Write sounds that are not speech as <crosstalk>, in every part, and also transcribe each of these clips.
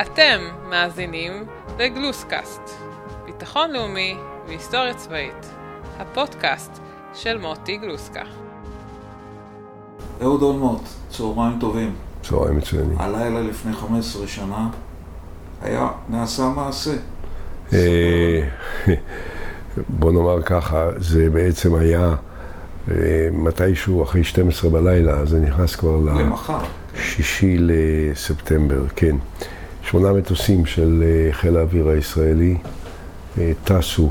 אתם מאזינים לגלוסקאסט, ביטחון לאומי והיסטוריה צבאית, הפודקאסט של מוטי גלוסקה. אהוד אולמוט, צהריים טובים. צהריים מצוינים. הלילה לפני 15 שנה היה, נעשה מעשה. אה, <laughs> בוא נאמר ככה, זה בעצם היה אה, מתישהו אחרי 12 בלילה, זה נכנס כבר למחר. לשישי לספטמבר, כן. שמונה מטוסים של אה, חיל האוויר הישראלי טסו,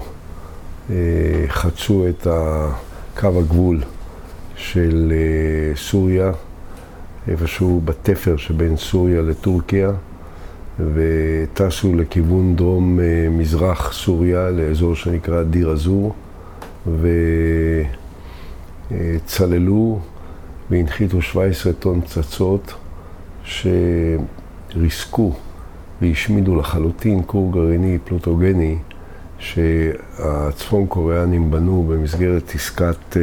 חצו את קו הגבול של סוריה, איפשהו בתפר שבין סוריה לטורקיה. וטסו לכיוון דרום אה, מזרח סוריה, לאזור שנקרא דיר א-זור, וצללו והנחיתו 17 טון פצצות שריסקו והשמידו לחלוטין כור גרעיני פלוטוגני שהצפון קוריאנים בנו במסגרת עסקת, אה,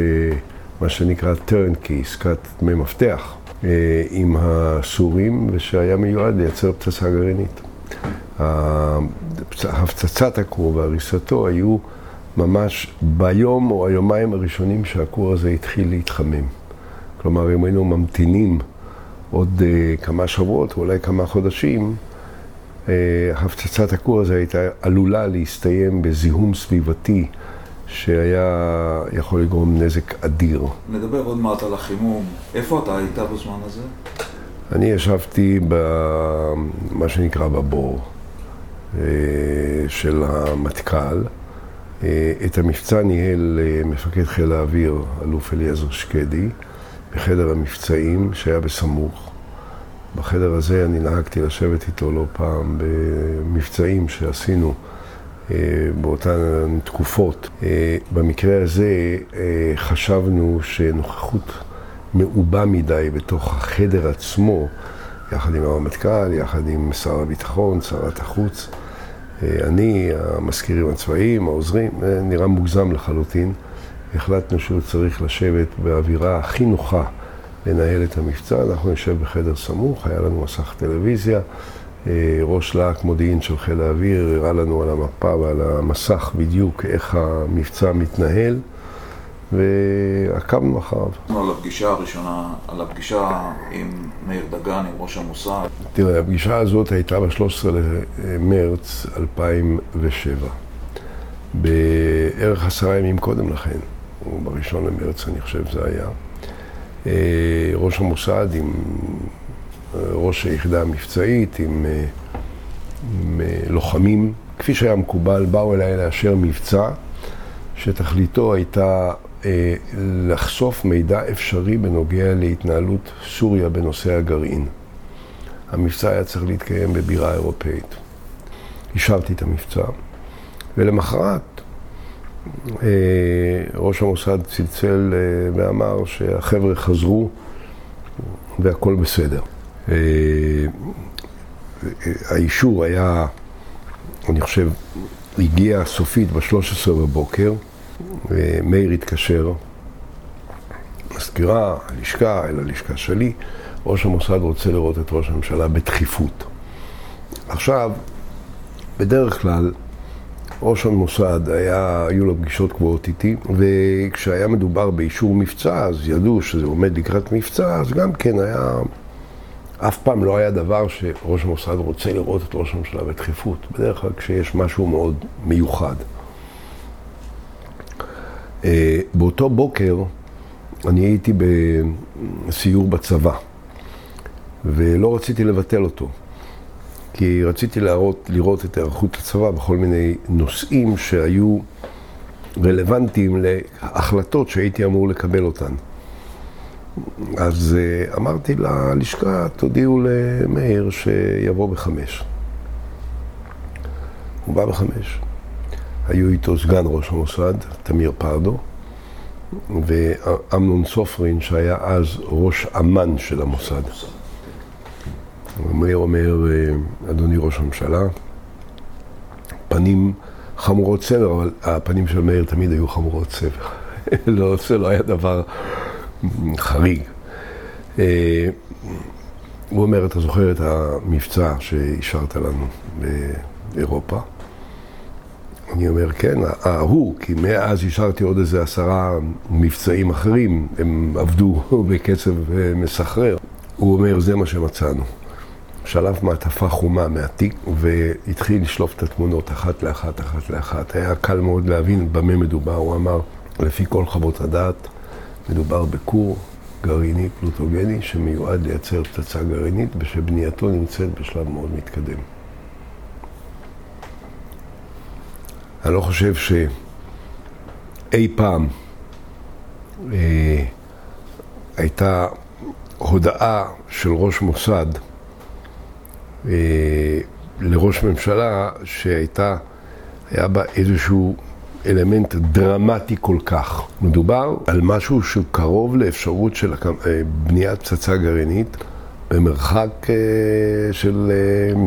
מה שנקרא טרנקי, עסקת דמי מפתח. אה, עם הסורים, ושהיה מיועד לייצר פצצה גרעינית. הפצצת הכור והריסתו היו ממש ביום או היומיים הראשונים שהכור הזה התחיל להתחמם. כלומר, אם היינו ממתינים עוד uh, כמה שבועות, אולי כמה חודשים, הפצצת הכור הזה הייתה עלולה להסתיים בזיהום סביבתי שהיה יכול לגרום נזק אדיר. נדבר עוד מעט על החימום. איפה אתה היית בזמן הזה? אני ישבתי במה שנקרא בבור אה, של המטכ"ל. אה, את המבצע ניהל אה, מפקד חיל האוויר, אלוף אליעזר שקדי, בחדר המבצעים שהיה בסמוך. בחדר הזה אני נהגתי לשבת איתו לא פעם במבצעים שעשינו. אה, באותן תקופות. אה, במקרה הזה אה, חשבנו שנוכחות מעובה מדי בתוך החדר עצמו, יחד עם הרמטכ"ל, יחד עם שר הביטחון, שרת החוץ, אני, המזכירים הצבאיים, העוזרים, נראה מוגזם לחלוטין. החלטנו שהוא צריך לשבת באווירה הכי נוחה לנהל את המבצע. אנחנו נשב בחדר סמוך, היה לנו מסך טלוויזיה. אה, ראש להק מודיעין של חיל האוויר הראה לנו על המפה ועל המסך בדיוק איך המבצע מתנהל ועקבנו אחריו. על הפגישה הראשונה, על הפגישה עם מאיר דגן, עם ראש המוסד. תראה, הפגישה הזאת הייתה ב-13 למרץ 2007. בערך עשרה ימים קודם לכן, או בראשון למרץ אני חושב זה היה, ראש המוסד עם ראש היחידה המבצעית עם, אה, עם אה, לוחמים, כפי שהיה מקובל, באו אליי לאשר מבצע שתכליתו הייתה אה, לחשוף מידע אפשרי בנוגע להתנהלות סוריה בנושא הגרעין. המבצע היה צריך להתקיים בבירה אירופאית. אישרתי את המבצע, ולמחרת אה, ראש המוסד צלצל אה, ואמר שהחבר'ה חזרו והכל בסדר. אה, האישור היה, אני חושב, הגיע סופית ב-13 בבוקר, מאיר התקשר, מזכירה, הלשכה, אל הלשכה שלי, ראש המוסד רוצה לראות את ראש הממשלה בדחיפות. עכשיו, בדרך כלל, ראש המוסד, היה, היו לו פגישות קבועות איתי, וכשהיה מדובר באישור מבצע, אז ידעו שזה עומד לקראת מבצע, אז גם כן היה אף פעם לא היה דבר שראש המוסד רוצה לראות את ראש הממשלה בדחיפות. בדרך כלל כשיש משהו מאוד מיוחד. אה, באותו בוקר אני הייתי בסיור בצבא, ולא רציתי לבטל אותו. כי רציתי להראות, לראות את היערכות הצבא בכל מיני נושאים שהיו רלוונטיים להחלטות שהייתי אמור לקבל אותן. אז אה, אמרתי ללשכה, תודיעו למאיר שיבוא בחמש. הוא בא בחמש. היו איתו סגן ראש המוסד, תמיר פרדו, ואמנון סופרין, שהיה אז ראש אמ"ן של המוסד. מאיר אומר, אה, אדוני ראש הממשלה, פנים חמורות סבר, אבל הפנים של מאיר תמיד היו חמורות סבר. <laughs> לא, זה לא היה דבר חריג. אה, הוא אומר, אתה זוכר את המבצע שהשארת לנו באירופה? אני אומר, כן, ההוא, כי מאז השארתי עוד איזה עשרה מבצעים אחרים, הם עבדו <laughs> בקצב אה, מסחרר. הוא אומר, זה מה שמצאנו. שלף מעטפה חומה מהתיק והתחיל לשלוף את התמונות אחת לאחת, אחת לאחת. היה קל מאוד להבין במה מדובר. הוא אמר, לפי כל חוות הדעת, מדובר בכור גרעיני פלוטוגני שמיועד לייצר פצצה גרעינית ושבנייתו נמצאת בשלב מאוד מתקדם. אני לא חושב שאי פעם אה, הייתה הודעה של ראש מוסד לראש ממשלה שהייתה, היה בה איזשהו אלמנט דרמטי כל כך. מדובר על משהו שהוא קרוב לאפשרות של אה, בניית פצצה גרעינית במרחק אה, של אה,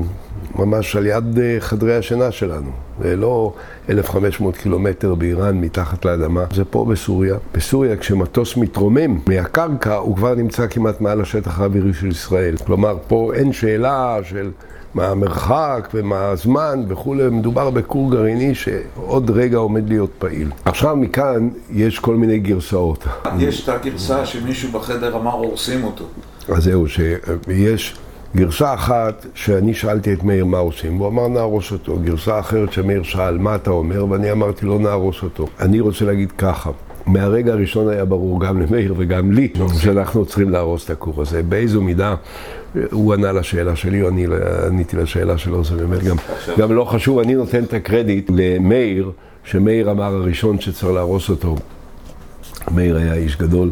ממש על יד חדרי השינה שלנו. זה לא 1,500 קילומטר באיראן מתחת לאדמה, זה פה בסוריה. בסוריה כשמטוס מתרומם מהקרקע הוא כבר נמצא כמעט מעל השטח האווירי של ישראל. כלומר, פה אין שאלה של... מה המרחק ומה הזמן וכולי, מדובר בכור גרעיני שעוד רגע עומד להיות פעיל. עכשיו מכאן יש כל מיני גרסאות. יש את הגרסה שמישהו בחדר אמר הורסים אותו. אז זהו, שיש גרסה אחת שאני שאלתי את מאיר מה עושים, והוא אמר נהרוס אותו. גרסה אחרת שמאיר שאל מה אתה אומר, ואני אמרתי לא נהרוס אותו. אני רוצה להגיד ככה. מהרגע הראשון היה ברור גם למאיר וגם לי שאנחנו צריכים להרוס את הכור הזה. באיזו מידה הוא ענה לשאלה שלי, או אני עניתי לשאלה שלו, זה באמת גם, גם לא חשוב, אני נותן את הקרדיט למאיר, שמאיר אמר הראשון שצריך להרוס אותו. מאיר היה איש גדול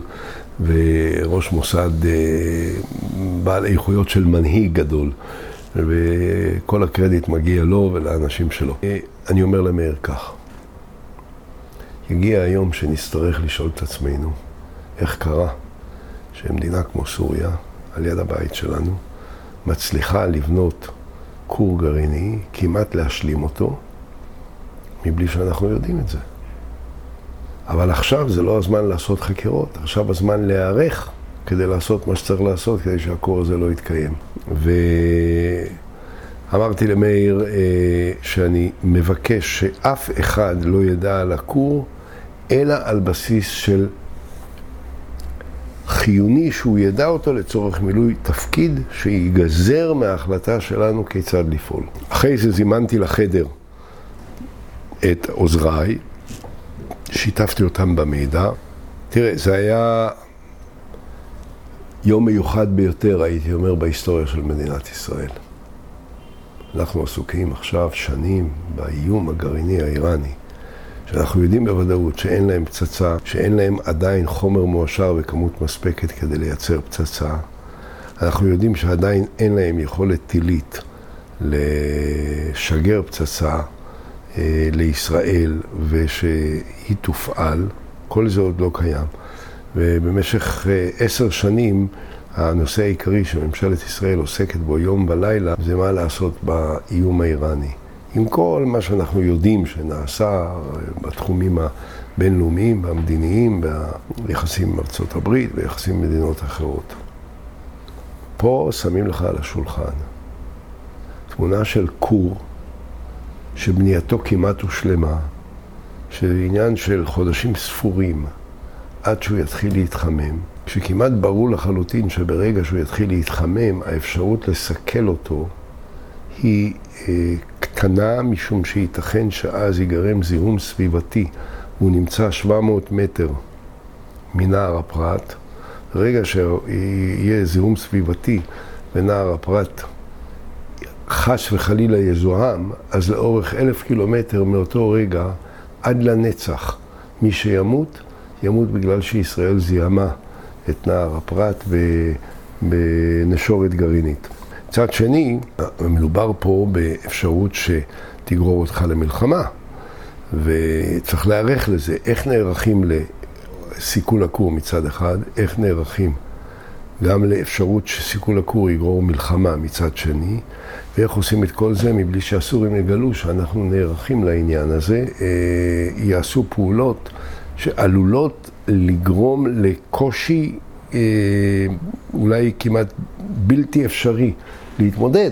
וראש מוסד אה, בעל איכויות של מנהיג גדול, וכל הקרדיט מגיע לו ולאנשים שלו. אה, אני אומר למאיר כך, יגיע היום שנצטרך לשאול את עצמנו איך קרה שמדינה כמו סוריה, על יד הבית שלנו, מצליחה לבנות כור גרעיני, כמעט להשלים אותו, מבלי שאנחנו יודעים את זה. אבל עכשיו זה לא הזמן לעשות חקירות, עכשיו הזמן להיערך כדי לעשות מה שצריך לעשות כדי שהכור הזה לא יתקיים. ואמרתי למאיר אה, שאני מבקש שאף אחד לא ידע על הכור, אלא על בסיס של חיוני שהוא ידע אותו לצורך מילוי תפקיד שיגזר מההחלטה שלנו כיצד לפעול. אחרי זה זימנתי לחדר את עוזריי, שיתפתי אותם במידע. תראה, זה היה יום מיוחד ביותר, הייתי אומר, בהיסטוריה של מדינת ישראל. אנחנו עסוקים עכשיו שנים באיום הגרעיני האיראני. שאנחנו יודעים בוודאות שאין להם פצצה, שאין להם עדיין חומר מועשר בכמות מספקת כדי לייצר פצצה. אנחנו יודעים שעדיין אין להם יכולת טילית לשגר פצצה לישראל ושהיא תופעל, כל זה עוד לא קיים. ובמשך אה, עשר שנים הנושא העיקרי שממשלת ישראל עוסקת בו יום ולילה זה מה לעשות באיום האיראני. עם כל מה שאנחנו יודעים שנעשה בתחומים הבינלאומיים והמדיניים, ביחסים עם ארצות הברית ויחסים עם מדינות אחרות. פה שמים לך על השולחן תמונה של כור שבנייתו כמעט הושלמה, שעניין של חודשים ספורים עד שהוא יתחיל להתחמם, כשכמעט ברור לחלוטין שברגע שהוא יתחיל להתחמם, האפשרות לסכל אותו היא אה, קטנה משום שייתכן שאז ייגרם זיהום סביבתי. הוא נמצא 700 מטר מנהר הפרת. ברגע שיהיה זיהום סביבתי ונהר הפרת חס וחלילה יזוהם, אז לאורך אלף קילומטר מאותו רגע עד לנצח מי שימות, ימות בגלל שישראל זיהמה את נהר הפרת בנשורת גרעינית. מצד שני, מדובר פה באפשרות שתגרור אותך למלחמה, וצריך להיערך לזה. איך נערכים לסיכול הכור מצד אחד, איך נערכים גם לאפשרות שסיכול הכור יגרור מלחמה מצד שני, ואיך עושים את כל זה מבלי שהסורים יגלו שאנחנו נערכים לעניין הזה, אה, יעשו פעולות שעלולות לגרום לקושי אה, אולי כמעט בלתי אפשרי להתמודד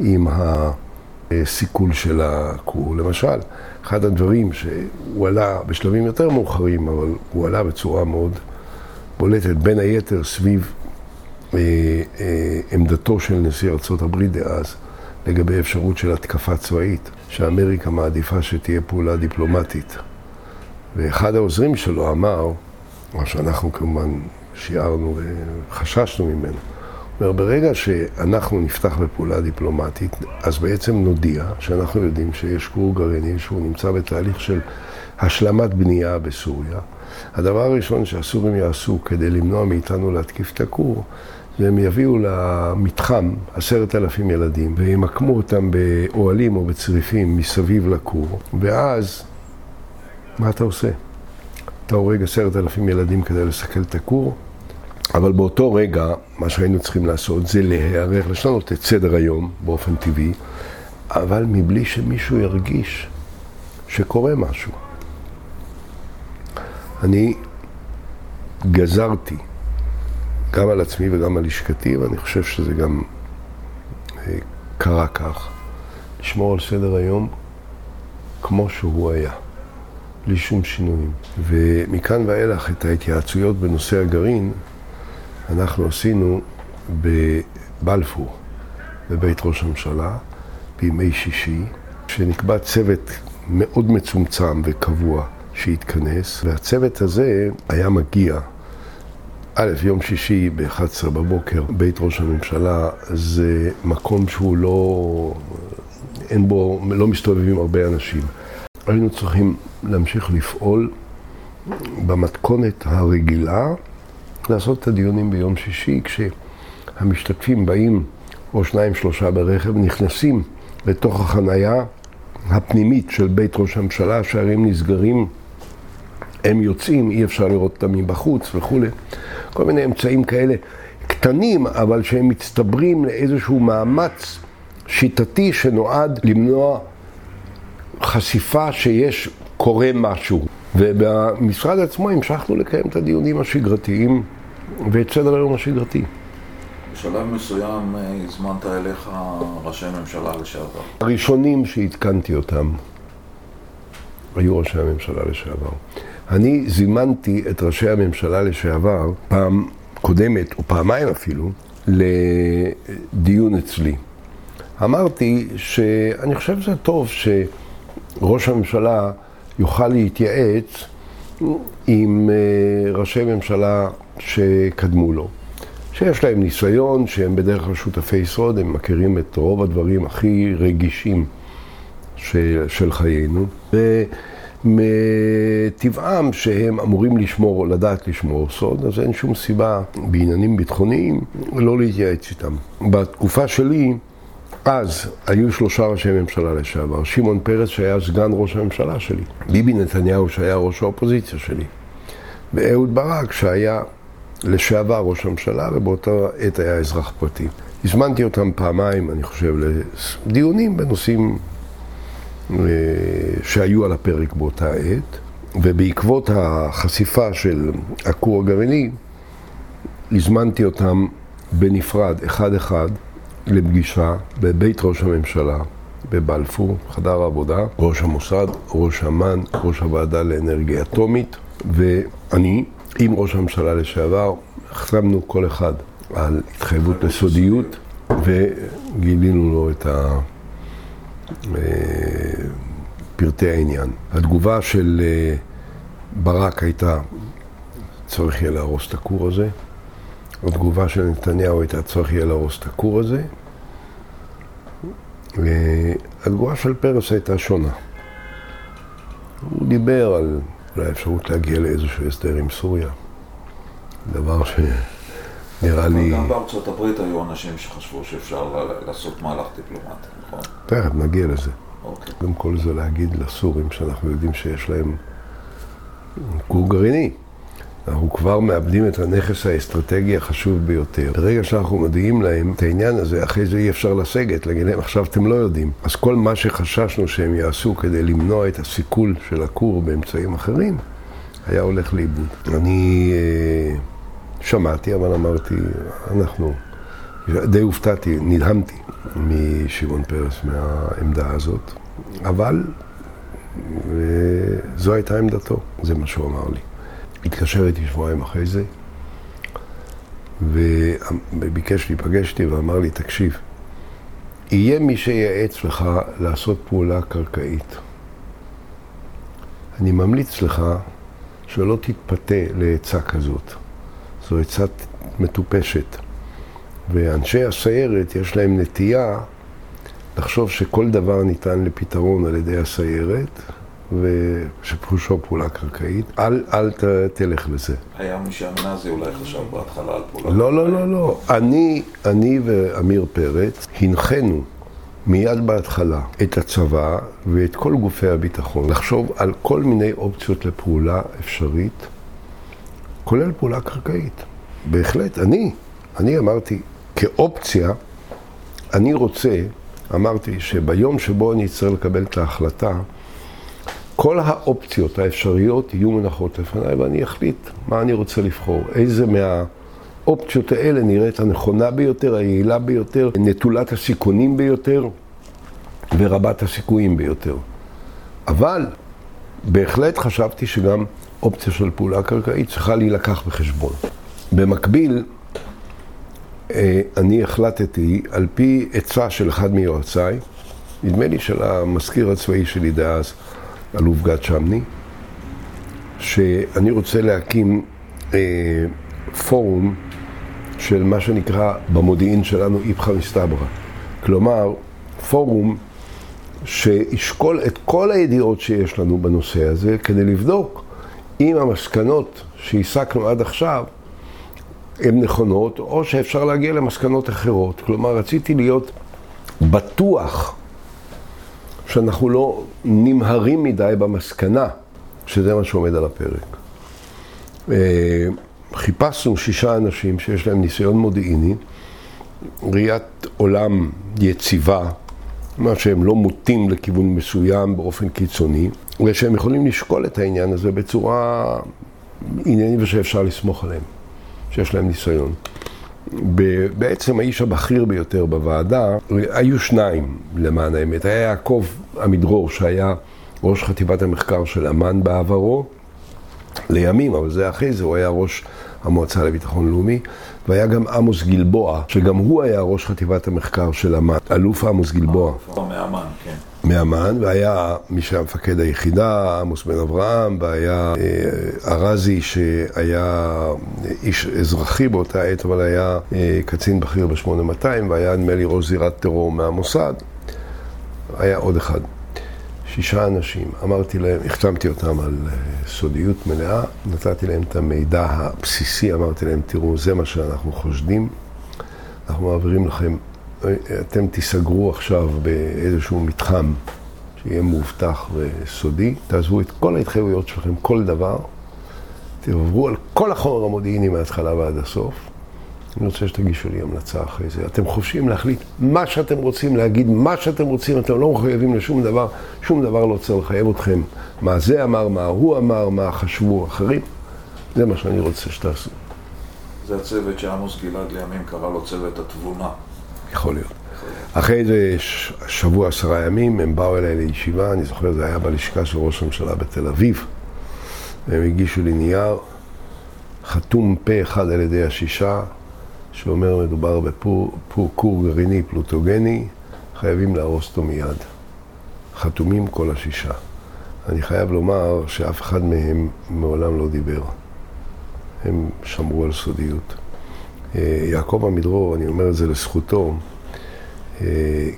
עם הסיכול של הכור. למשל, אחד הדברים שהוא עלה בשלבים יותר מאוחרים, אבל הוא עלה בצורה מאוד בולטת, בין היתר סביב עמדתו של נשיא ארה"ב דאז לגבי אפשרות של התקפה צבאית, שאמריקה מעדיפה שתהיה פעולה דיפלומטית. ואחד העוזרים שלו אמר, מה שאנחנו כמובן שיערנו וחששנו ממנו, אומר, ברגע שאנחנו נפתח בפעולה דיפלומטית, אז בעצם נודיע שאנחנו יודעים שיש כור גרעיני שהוא נמצא בתהליך של השלמת בנייה בסוריה. הדבר הראשון שהסורים יעשו כדי למנוע מאיתנו להתקיף את הכור, זה הם יביאו למתחם עשרת אלפים ילדים וימקמו אותם באוהלים או בצריפים מסביב לכור, ואז מה אתה עושה? אתה הורג עשרת אלפים ילדים כדי לסכל את הכור, אבל באותו רגע, מה שהיינו צריכים לעשות זה להיערך, לשנות את סדר היום באופן טבעי, אבל מבלי שמישהו ירגיש שקורה משהו. אני גזרתי גם על עצמי וגם על לשכתי, ואני חושב שזה גם אה, קרה כך, לשמור על סדר היום כמו שהוא היה. בלי שום שינויים. ומכאן ואילך את ההתייעצויות בנושא הגרעין אנחנו עשינו בבלפור, בבית ראש הממשלה, בימי שישי, שנקבע צוות מאוד מצומצם וקבוע שהתכנס, והצוות הזה היה מגיע, א', יום שישי ב-11 בבוקר, בית ראש הממשלה זה מקום שהוא לא, אין בו, לא מסתובבים הרבה אנשים. היינו צריכים להמשיך לפעול במתכונת הרגילה, לעשות את הדיונים ביום שישי, כשהמשתתפים באים או שניים שלושה ברכב, נכנסים לתוך החנייה הפנימית של בית ראש הממשלה, השערים נסגרים, הם יוצאים, אי אפשר לראות אותם מבחוץ וכולי. כל מיני אמצעים כאלה קטנים, אבל שהם מצטברים לאיזשהו מאמץ שיטתי שנועד למנוע חשיפה שיש, קורה משהו. ובמשרד עצמו המשכנו לקיים את הדיונים השגרתיים ואת סדר היום השגרתי. בשלב מסוים אה, הזמנת אליך ראשי ממשלה לשעבר. הראשונים שעדכנתי אותם היו ראשי הממשלה לשעבר. אני זימנתי את ראשי הממשלה לשעבר פעם קודמת, או פעמיים אפילו, לדיון אצלי. אמרתי שאני חושב שזה טוב שראש הממשלה יוכל להתייעץ עם אה, ראשי ממשלה שקדמו לו, שיש להם ניסיון, שהם בדרך כלל שותפי סוד, הם מכירים את רוב הדברים הכי רגישים של, של חיינו. ומטבעם שהם אמורים לשמור, לדעת לשמור סוד, אז אין שום סיבה בעניינים ביטחוניים לא להתייעץ איתם. בתקופה שלי, אז היו שלושה ראשי ממשלה לשעבר, שמעון פרס שהיה סגן ראש הממשלה שלי, ביבי נתניהו שהיה ראש האופוזיציה שלי, ואהוד ברק שהיה לשעבר ראש הממשלה ובאותה עת היה אזרח פרטי. הזמנתי אותם פעמיים, אני חושב, לדיונים בנושאים שהיו על הפרק באותה עת, ובעקבות החשיפה של הכור הגרעיני, הזמנתי אותם בנפרד, אחד-אחד, לפגישה בבית ראש הממשלה בבלפור, חדר העבודה, ראש המוסד, ראש אמ"ן, ראש הוועדה לאנרגיה אטומית, ואני עם ראש הממשלה לשעבר, החתמנו כל אחד על התחייבות לסודיות וגילינו לו את ה... פרטי העניין. התגובה של אה, ברק הייתה, צריך יהיה להרוס את הכור הזה. התגובה של נתניהו הייתה צריך יהיה להרוס את הכור הזה. והתגובה של פרס הייתה שונה. הוא דיבר על אולי אפשרות להגיע לאיזשהו הסדר עם סוריה. דבר שנראה לי... גם בארצות הברית היו אנשים שחשבו שאפשר לעשות מהלך דיפלומטי, נכון? תכף נגיע לזה. אוקיי. קודם כל זה להגיד לסורים שאנחנו יודעים שיש להם כור גרעיני. אנחנו כבר מאבדים את הנכס האסטרטגי החשוב ביותר. ברגע שאנחנו מודיעים להם את העניין הזה, אחרי זה אי אפשר לסגת, להגיד להם, עכשיו אתם לא יודעים. אז כל מה שחששנו שהם יעשו כדי למנוע את הסיכול של הכור באמצעים אחרים, היה הולך לאיבוד. אני אה, שמעתי, אבל אמרתי, אנחנו, די הופתעתי, נדהמתי משמעון פרס מהעמדה הזאת, אבל זו הייתה עמדתו, זה מה שהוא אמר לי. התקשר איתי שבועיים אחרי זה, וביקש להיפגש איתי ואמר לי, תקשיב, יהיה מי שייעץ לך לעשות פעולה קרקעית. אני ממליץ לך שלא תתפתה לעצה כזאת. זו עצה מטופשת. ואנשי הסיירת, יש להם נטייה לחשוב שכל דבר ניתן לפתרון על ידי הסיירת, ושפירושו פעולה קרקעית, אל, אל ת, תלך לזה. היה מי שהמנזי אולי חשב בהתחלה על פעולה לא, לא, לא, לא. אני, אני ועמיר פרץ הנחינו מיד בהתחלה את הצבא ואת כל גופי הביטחון לחשוב על כל מיני אופציות לפעולה אפשרית, כולל פעולה קרקעית. בהחלט, אני, אני אמרתי, כאופציה, אני רוצה, אמרתי שביום שבו אני אצטרך לקבל את ההחלטה, כל האופציות האפשריות יהיו מנחות לפניי ואני אחליט מה אני רוצה לבחור, איזה מהאופציות האלה נראית הנכונה ביותר, היעילה ביותר, נטולת הסיכונים ביותר ורבת הסיכויים ביותר. אבל בהחלט חשבתי שגם אופציה של פעולה קרקעית צריכה להילקח בחשבון. במקביל, אה, אני החלטתי, על פי עצה של אחד מיועציי, נדמה לי של המזכיר הצבאי שלי דאז, אלוף גד שמני, שאני רוצה להקים אה, פורום של מה שנקרא במודיעין שלנו איפכא מסתברא. כלומר, פורום שישקול את כל הידיעות שיש לנו בנושא הזה כדי לבדוק אם המסקנות שהסקנו עד עכשיו הן נכונות, או שאפשר להגיע למסקנות אחרות. כלומר, רציתי להיות בטוח שאנחנו לא נמהרים מדי במסקנה שזה מה שעומד על הפרק. אה, חיפשנו שישה אנשים שיש להם ניסיון מודיעיני, ראיית עולם יציבה, מה שהם לא מוטים לכיוון מסוים באופן קיצוני, ושהם יכולים לשקול את העניין הזה בצורה עניינית ושאפשר לסמוך עליהם, שיש להם ניסיון. בעצם האיש הבכיר ביותר בוועדה, היו שניים למען האמת. היה יעקב עמידרור שהיה ראש חטיבת המחקר של אמ"ן בעברו, לימים, אבל זה אחרי זה, הוא היה ראש המועצה לביטחון לאומי, והיה גם עמוס גלבוע, שגם הוא היה ראש חטיבת המחקר של אמ"ן, אלוף עמוס גלבוע. מאמ"ן, כן. מאמ"ן, והיה מי שהיה מפקד היחידה, עמוס בן אברהם, והיה אה, ארזי שהיה איש אזרחי באותה עת, אבל היה אה, קצין בכיר ב-8200, והיה נדמה לי ראש זירת טרור מהמוסד. היה עוד אחד. שישה אנשים, אמרתי להם, החתמתי אותם על אה, סודיות מלאה, נתתי להם את המידע הבסיסי, אמרתי להם, תראו, זה מה שאנחנו חושדים, אנחנו מעבירים לכם אתם תיסגרו עכשיו באיזשהו מתחם שיהיה מאובטח וסודי, תעזבו את כל ההתחייבויות שלכם, כל דבר, תעברו על כל החומר המודיעיני מההתחלה ועד הסוף. אני רוצה שתגישו לי המלצה אחרי זה. אתם חופשיים להחליט מה שאתם רוצים, להגיד מה שאתם רוצים, אתם לא מחויבים לשום דבר, שום דבר לא צריך לחייב אתכם. מה זה אמר, מה הוא אמר, מה חשבו אחרים. זה מה שאני רוצה שתעשו. זה הצוות שעמוס גלעד לימים קרא לו צוות התבונה. יכול להיות. אחרי איזה שבוע, עשרה ימים, הם באו אליי לישיבה, אני זוכר, זה היה בלשכה של ראש הממשלה בתל אביב, והם הגישו לי נייר חתום פה אחד על ידי השישה, שאומר מדובר בכור גרעיני פלוטוגני, חייבים להרוס אותו מיד. חתומים כל השישה. אני חייב לומר שאף אחד מהם מעולם לא דיבר. הם שמרו על סודיות. אה, יעקב עמידרור, אני אומר את זה לזכותו, אה,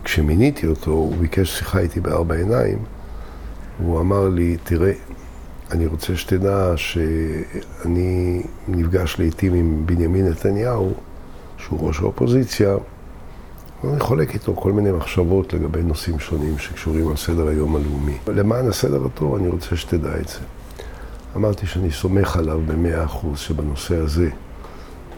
כשמיניתי אותו, הוא ביקש שיחה איתי בארבע עיניים, הוא אמר לי, תראה, אני רוצה שתדע שאני נפגש לעיתים עם בנימין נתניהו, שהוא ראש האופוזיציה, ואני חולק איתו כל מיני מחשבות לגבי נושאים שונים שקשורים על סדר היום הלאומי. למען הסדר הטוב, אני רוצה שתדע את זה. אמרתי שאני סומך עליו במאה אחוז שבנושא הזה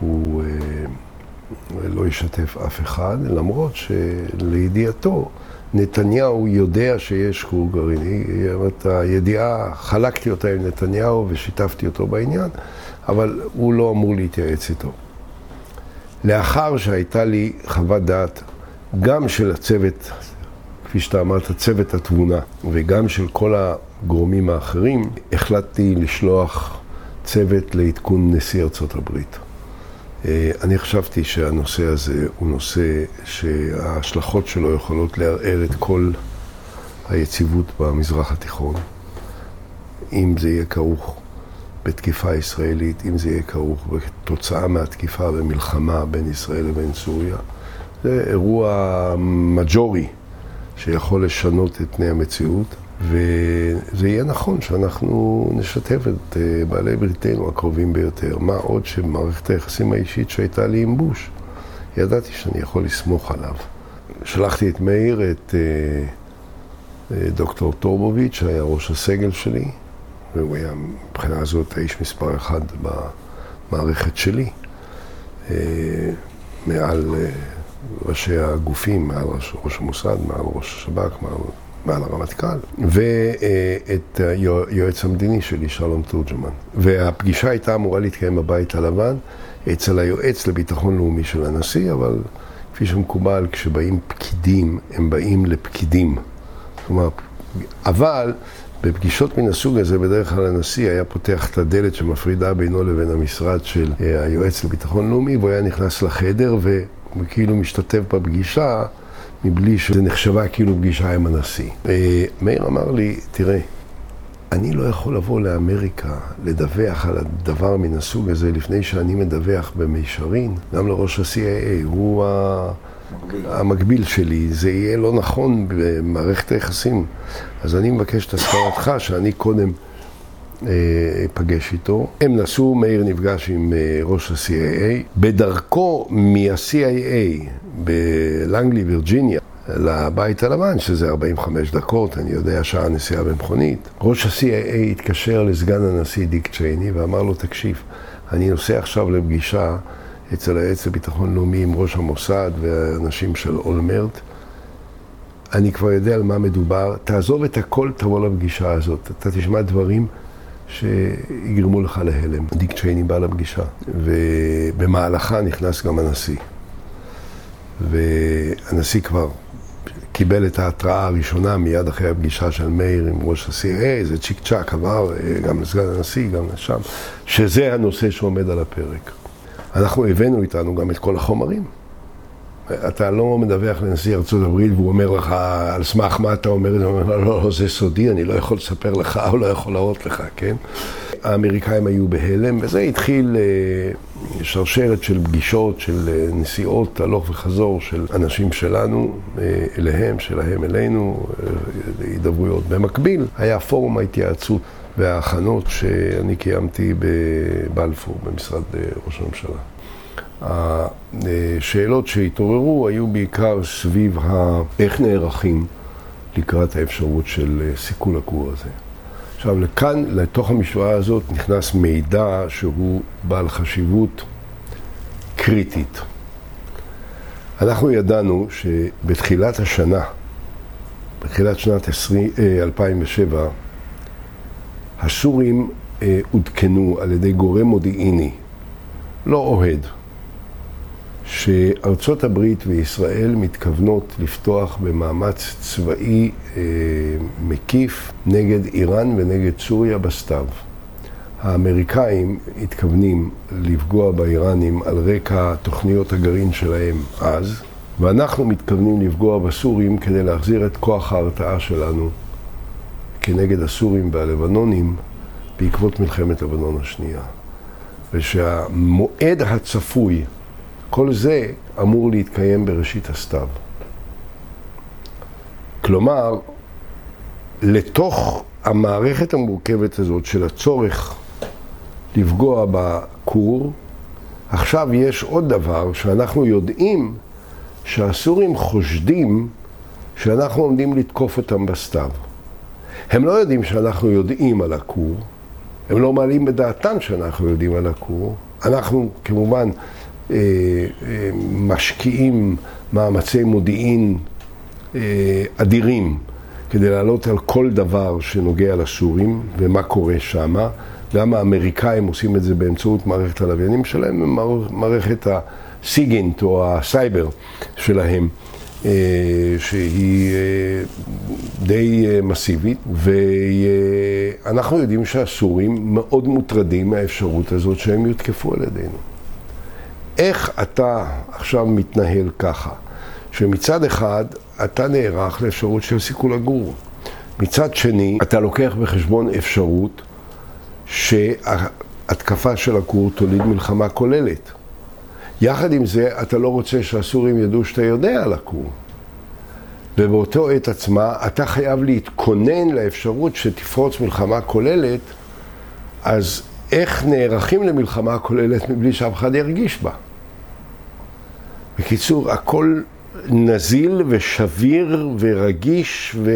הוא אה, לא ישתף אף אחד, למרות שלידיעתו נתניהו יודע שיש כור גרעיני. את הידיעה, חלקתי אותה עם נתניהו ושיתפתי אותו בעניין, אבל הוא לא אמור להתייעץ איתו. לאחר שהייתה לי חוות דעת גם של הצוות, כפי שאתה אמרת, צוות התבונה, וגם של כל הגורמים האחרים, החלטתי לשלוח צוות לעדכון נשיא ארצות הברית. אה, אני חשבתי שהנושא הזה הוא נושא שההשלכות שלו יכולות לערער את כל היציבות במזרח התיכון. אם זה יהיה כרוך בתקיפה ישראלית, אם זה יהיה כרוך בתוצאה מהתקיפה במלחמה בין ישראל לבין סוריה. זה אירוע מג'ורי שיכול לשנות את פני המציאות, וזה יהיה נכון שאנחנו נשתף את אה, בעלי בריתנו הקרובים ביותר. מה עוד שמערכת היחסים האישית שהייתה לי עם בוש, ידעתי שאני יכול לסמוך עליו. שלחתי את מאיר, את אה, אה, דוקטור טורבוביץ', שהיה ראש הסגל שלי, והוא היה מבחינה הזאת האיש מספר אחד במערכת שלי, מעל ראשי הגופים, מעל ראש המוסד, מעל ראש השב"כ, מעל, מעל הרמטכ"ל, ואת היועץ המדיני שלי, שלום תורג'מן. והפגישה הייתה אמורה להתקיים בבית הלבן, אצל היועץ לביטחון לאומי של הנשיא, אבל כפי שמקובל, כשבאים פקידים, הם באים לפקידים. כלומר, אבל בפגישות מן הסוג הזה, בדרך כלל הנשיא היה פותח את הדלת שמפרידה בינו לבין המשרד של אה, היועץ לביטחון לאומי, והוא היה נכנס לחדר. וכאילו משתתף בפגישה מבלי שזה נחשבה כאילו פגישה עם הנשיא. מאיר אמר לי, תראה, אני לא יכול לבוא לאמריקה לדווח על הדבר מן הסוג הזה לפני שאני מדווח במישרין, גם לראש ה-CIA, הוא המקביל שלי, זה יהיה לא נכון במערכת היחסים. אז אני מבקש את הסכמתך שאני קודם אפגש איתו. הם נסעו, מאיר נפגש עם אה, ראש ה-CIA. בדרכו מה-CIA בלנגלי, וירג'יניה, לבית הלבן, שזה 45 דקות, אני יודע, שעה נסיעה במכונית. ראש ה-CIA התקשר לסגן הנשיא דיק צ'ייני ואמר לו, תקשיב, אני נוסע עכשיו לפגישה אצל היועץ לביטחון לאומי עם ראש המוסד והאנשים של אולמרט. אני כבר יודע על מה מדובר, תעזוב את הכל, תבוא לפגישה הזאת. אתה תשמע דברים שיגרמו לך להלם. דיק צ'ייני בא לפגישה, ובמהלכה נכנס גם הנשיא. והנשיא כבר קיבל את ההתראה הראשונה מיד אחרי הפגישה של מאיר עם ראש ה-CIA, זה צ'יק צ'אק עבר גם לסגן הנשיא, גם לשם, שזה הנושא שעומד על הפרק. אנחנו הבאנו איתנו גם את כל החומרים. אתה לא מדווח לנשיא ארצות הברית והוא אומר לך, על סמך מה אתה אומר? הוא אומר, לא, לא, זה סודי, אני לא יכול לספר לך <laughs> או לא יכול להראות לך, כן? האמריקאים היו בהלם, וזה התחיל אה, שרשרת של פגישות, של אה, נסיעות הלוך וחזור של אנשים שלנו אה, אליהם, שלהם אלינו, הידברויות. במקביל, היה פורום ההתייעצות וההכנות שאני קיימתי בבלפור, במשרד ראש הממשלה. השאלות שהתעוררו היו בעיקר סביב ה... איך נערכים לקראת האפשרות של סיכול הכור הזה. עכשיו, לכאן, לתוך המשוואה הזאת, נכנס מידע שהוא בעל חשיבות קריטית. אנחנו ידענו שבתחילת השנה, בתחילת שנת 20, 2007, אה, הסורים אה, עודכנו על ידי גורם מודיעיני, לא אוהד, שארצות הברית וישראל מתכוונות לפתוח במאמץ צבאי אה, מקיף נגד איראן ונגד סוריה בסתיו. האמריקאים מתכוונים לפגוע באיראנים על רקע תוכניות הגרעין שלהם אז, ואנחנו מתכוונים לפגוע בסורים כדי להחזיר את כוח ההרתעה שלנו כנגד הסורים והלבנונים בעקבות מלחמת לבנון השנייה. ושהמועד הצפוי כל זה אמור להתקיים בראשית הסתיו. כלומר, לתוך המערכת המורכבת הזאת של הצורך לפגוע בכור, עכשיו יש עוד דבר שאנחנו יודעים שהסורים חושדים שאנחנו עומדים לתקוף אותם בסתיו. הם לא יודעים שאנחנו יודעים על הכור, הם לא מעלים בדעתם שאנחנו יודעים על הכור. אנחנו כמובן משקיעים מאמצי מודיעין אה, אדירים כדי לעלות על כל דבר שנוגע לסורים ומה קורה שמה, למה האמריקאים עושים את זה באמצעות מערכת הלוויינים שלהם, מערכת הסיגינט או הסייבר שלהם. אה, שהיא אה, די אה, מסיבית, ואנחנו יודעים שהסורים מאוד מוטרדים מהאפשרות הזאת שהם יותקפו על ידינו. איך אתה עכשיו מתנהל ככה? שמצד אחד אתה נערך לאפשרות של סיכול הגור. מצד שני, אתה לוקח בחשבון אפשרות שהתקפה של הכור תוליד מלחמה כוללת. יחד עם זה, אתה לא רוצה שהסורים ידעו שאתה יודע על הכור. ובאותו עת עצמה, אתה חייב להתכונן לאפשרות שתפרוץ מלחמה כוללת, אז איך נערכים למלחמה כוללת מבלי שאף אחד ירגיש בה? בקיצור, הכל נזיל ושביר ורגיש ו...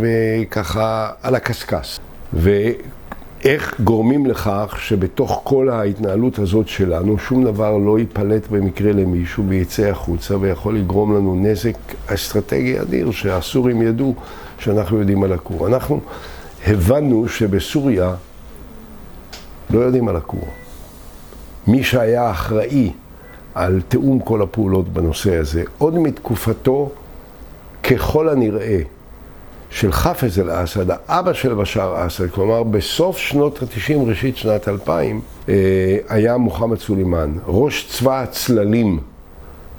וככה על הקשקש. ואיך גורמים לכך שבתוך כל ההתנהלות הזאת שלנו שום דבר לא ייפלט במקרה למישהו ויצא החוצה ויכול לגרום לנו נזק אסטרטגי אדיר שהסורים ידעו שאנחנו יודעים על הכור. אנחנו הבנו שבסוריה לא יודעים על הכור. מי שהיה אחראי על תיאום כל הפעולות בנושא הזה, עוד מתקופתו, ככל הנראה, של חאפז אל-אסד, האבא של בשאר אסד, כלומר בסוף שנות ה-90, ראשית שנת 2000, אה, היה מוחמד סולימאן, ראש צבא הצללים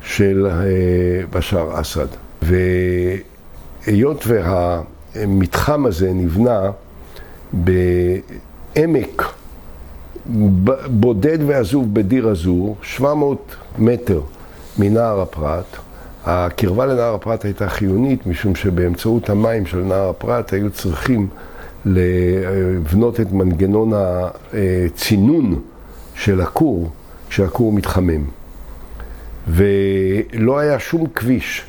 של אה, בשאר אסד. והיות והמתחם הזה נבנה בעמק בודד ועזוב בדיר אזור, 700 מטר מנהר הפרת. הקרבה לנהר הפרת הייתה חיונית, משום שבאמצעות המים של נהר הפרת היו צריכים לבנות את מנגנון הצינון של הכור כשהכור מתחמם. ולא היה שום כביש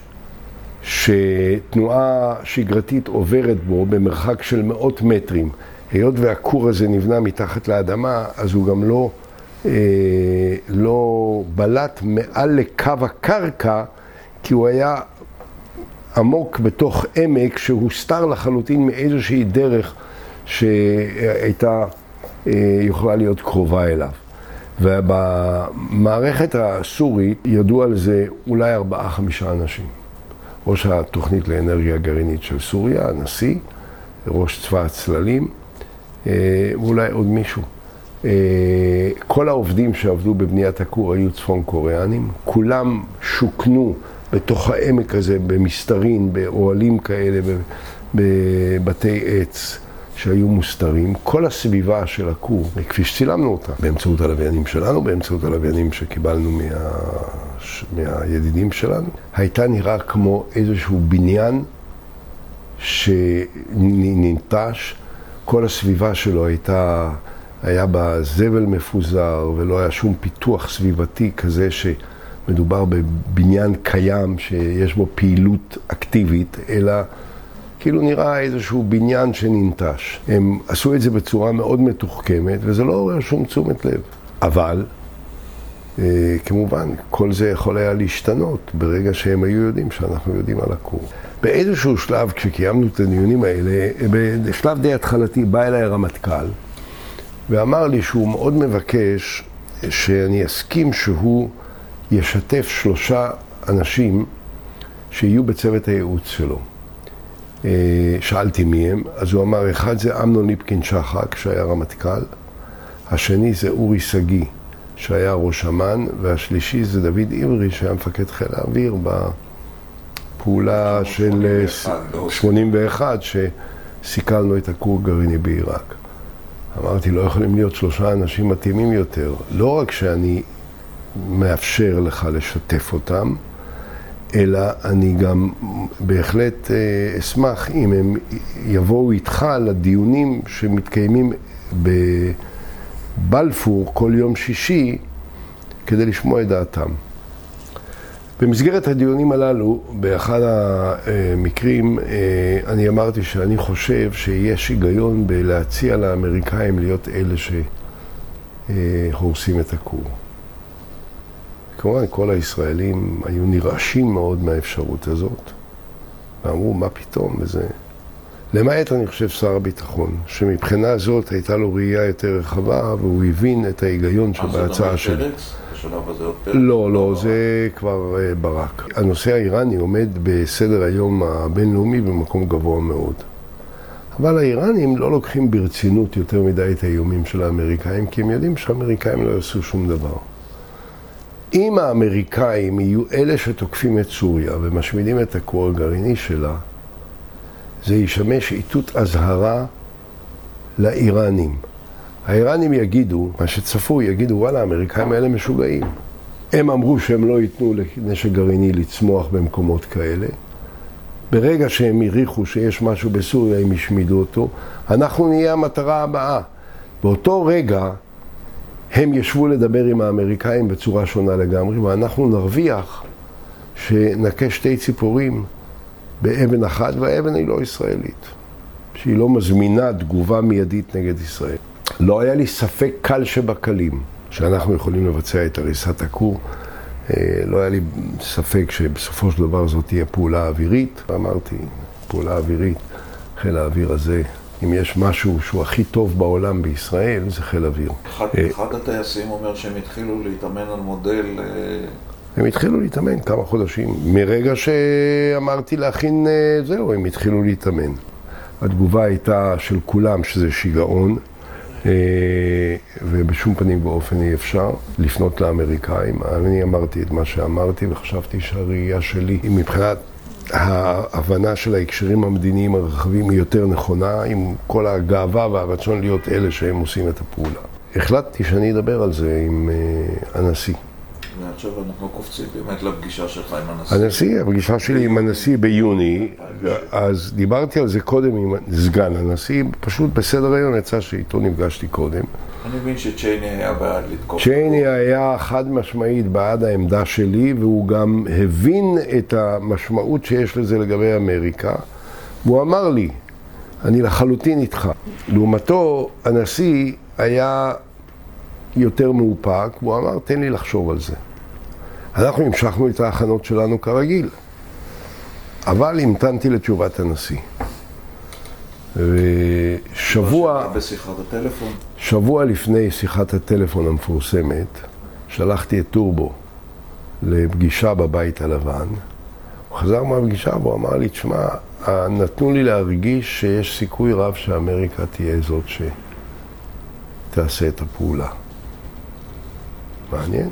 שתנועה שגרתית עוברת בו במרחק של מאות מטרים. היות והכור הזה נבנה מתחת לאדמה, אז הוא גם לא, לא בלט מעל לקו הקרקע, כי הוא היה עמוק בתוך עמק שהוסתר לחלוטין מאיזושהי דרך שהייתה אה, יכולה להיות קרובה אליו. ובמערכת הסורית ידעו על זה אולי ארבעה-חמישה אנשים. ראש התוכנית לאנרגיה גרעינית של סוריה, הנשיא, ראש צבא הצללים, אה, ואולי עוד מישהו. אה, כל העובדים שעבדו בבניית הכור היו צפון קוריאנים, כולם שוכנו בתוך העמק הזה במסתרים, באוהלים כאלה, בבתי עץ שהיו מוסתרים. כל הסביבה של הכור, כפי שצילמנו אותה, באמצעות הלוויינים שלנו, באמצעות הלוויינים שקיבלנו מה... מהידידים שלנו, הייתה נראה כמו איזשהו בניין שננטש. כל הסביבה שלו הייתה, היה בה זבל מפוזר ולא היה שום פיתוח סביבתי כזה שמדובר בבניין קיים שיש בו פעילות אקטיבית, אלא כאילו נראה איזשהו בניין שננטש. הם עשו את זה בצורה מאוד מתוחכמת וזה לא עורר שום תשומת לב. אבל, אה, כמובן, כל זה יכול היה להשתנות ברגע שהם היו יודעים שאנחנו יודעים על הכור. באיזשהו שלב, כשקיימנו את הדיונים האלה, בשלב די התחלתי בא אליי הרמטכ"ל ואמר לי שהוא מאוד מבקש שאני אסכים שהוא ישתף שלושה אנשים שיהיו בצוות הייעוץ שלו. אה, שאלתי מי הם, אז הוא אמר, אחד זה אמנון ליפקין שחק, שהיה רמטכ"ל, השני זה אורי שגיא, שהיה ראש אמ"ן, והשלישי זה דוד עברי, שהיה מפקד חיל האוויר ב... פעולה של 81, שסיכלנו את הכור גרעיני בעיראק. אמרתי, לא יכולים להיות שלושה אנשים מתאימים יותר. לא רק שאני מאפשר לך לשתף אותם, אלא אני גם בהחלט אה, אשמח אם הם יבואו איתך לדיונים שמתקיימים בבלפור כל יום שישי כדי לשמוע את דעתם. במסגרת הדיונים הללו, באחד המקרים, אה, אני אמרתי שאני חושב שיש היגיון בלהציע לאמריקאים להיות אלה שהורסים את הכור. כמובן, כל הישראלים היו נרעשים מאוד מהאפשרות הזאת, ואמרו, מה פתאום, וזה... למעט, אני חושב, שר הביטחון, שמבחינה זאת הייתה לו ראייה יותר רחבה, והוא הבין את ההיגיון שבהצעה שלי. בשלב הזה עוד פרץ? לא, לא, זה כבר אה, ברק. הנושא האיראני עומד בסדר היום הבינלאומי במקום גבוה מאוד. אבל האיראנים לא לוקחים ברצינות יותר מדי את האיומים של האמריקאים, כי הם יודעים שהאמריקאים לא יעשו שום דבר. אם האמריקאים יהיו אלה שתוקפים את סוריה ומשמידים את הכור הגרעיני שלה, זה ישמש איתות אזהרה לאיראנים. האיראנים יגידו, מה שצפוי, יגידו, וואלה, האמריקאים האלה משוגעים. הם אמרו שהם לא ייתנו לנשק גרעיני לצמוח במקומות כאלה. ברגע שהם הריחו שיש משהו בסוריה, הם השמידו אותו, אנחנו נהיה המטרה הבאה. באותו רגע הם ישבו לדבר עם האמריקאים בצורה שונה לגמרי, ואנחנו נרוויח שנכה שתי ציפורים באבן אחת, והאבן היא לא ישראלית, שהיא לא מזמינה תגובה מיידית נגד ישראל. לא היה לי ספק קל שבקלים שאנחנו יכולים לבצע את הריסת הכור. אה, לא היה לי ספק שבסופו של דבר זאת תהיה פעולה אווירית. אמרתי, פעולה אווירית, חיל האוויר הזה, אם יש משהו שהוא הכי טוב בעולם בישראל, זה חיל אוויר. אחד, אה, אחד הטייסים אומר שהם התחילו להתאמן על מודל... אה, הם התחילו להתאמן כמה חודשים. מרגע שאמרתי להכין זהו, הם התחילו להתאמן. התגובה הייתה של כולם שזה שיגעון, ובשום פנים ואופן אי אפשר לפנות לאמריקאים. אני אמרתי את מה שאמרתי וחשבתי שהראייה שלי היא מבחינת ההבנה של ההקשרים המדיניים הרחבים היא יותר נכונה, עם כל הגאווה והרצון להיות אלה שהם עושים את הפעולה. החלטתי שאני אדבר על זה עם אה, הנשיא. ועכשיו אנחנו קופצים באמת לפגישה שלך עם הנשיא. הנשיא, הפגישה שלי עם הנשיא ביוני, אז דיברתי על זה קודם עם סגן הנשיא, פשוט בסדר היום יצא שאיתו נפגשתי קודם. אני מבין שצ'ייני היה בעד לתקוף. צ'ייני היה חד משמעית בעד העמדה שלי, והוא גם הבין את המשמעות שיש לזה לגבי אמריקה, והוא אמר לי, אני לחלוטין איתך. לעומתו, הנשיא היה יותר מאופק, והוא אמר, תן לי לחשוב על זה. אנחנו המשכנו את ההכנות שלנו כרגיל, אבל המתנתי לתשובת הנשיא. ושבוע, בשיחת הטלפון. שבוע לפני שיחת הטלפון המפורסמת, שלחתי את טורבו לפגישה בבית הלבן. הוא חזר מהפגישה והוא אמר לי, תשמע, נתנו לי להרגיש שיש סיכוי רב שאמריקה תהיה זאת שתעשה את הפעולה. מעניין.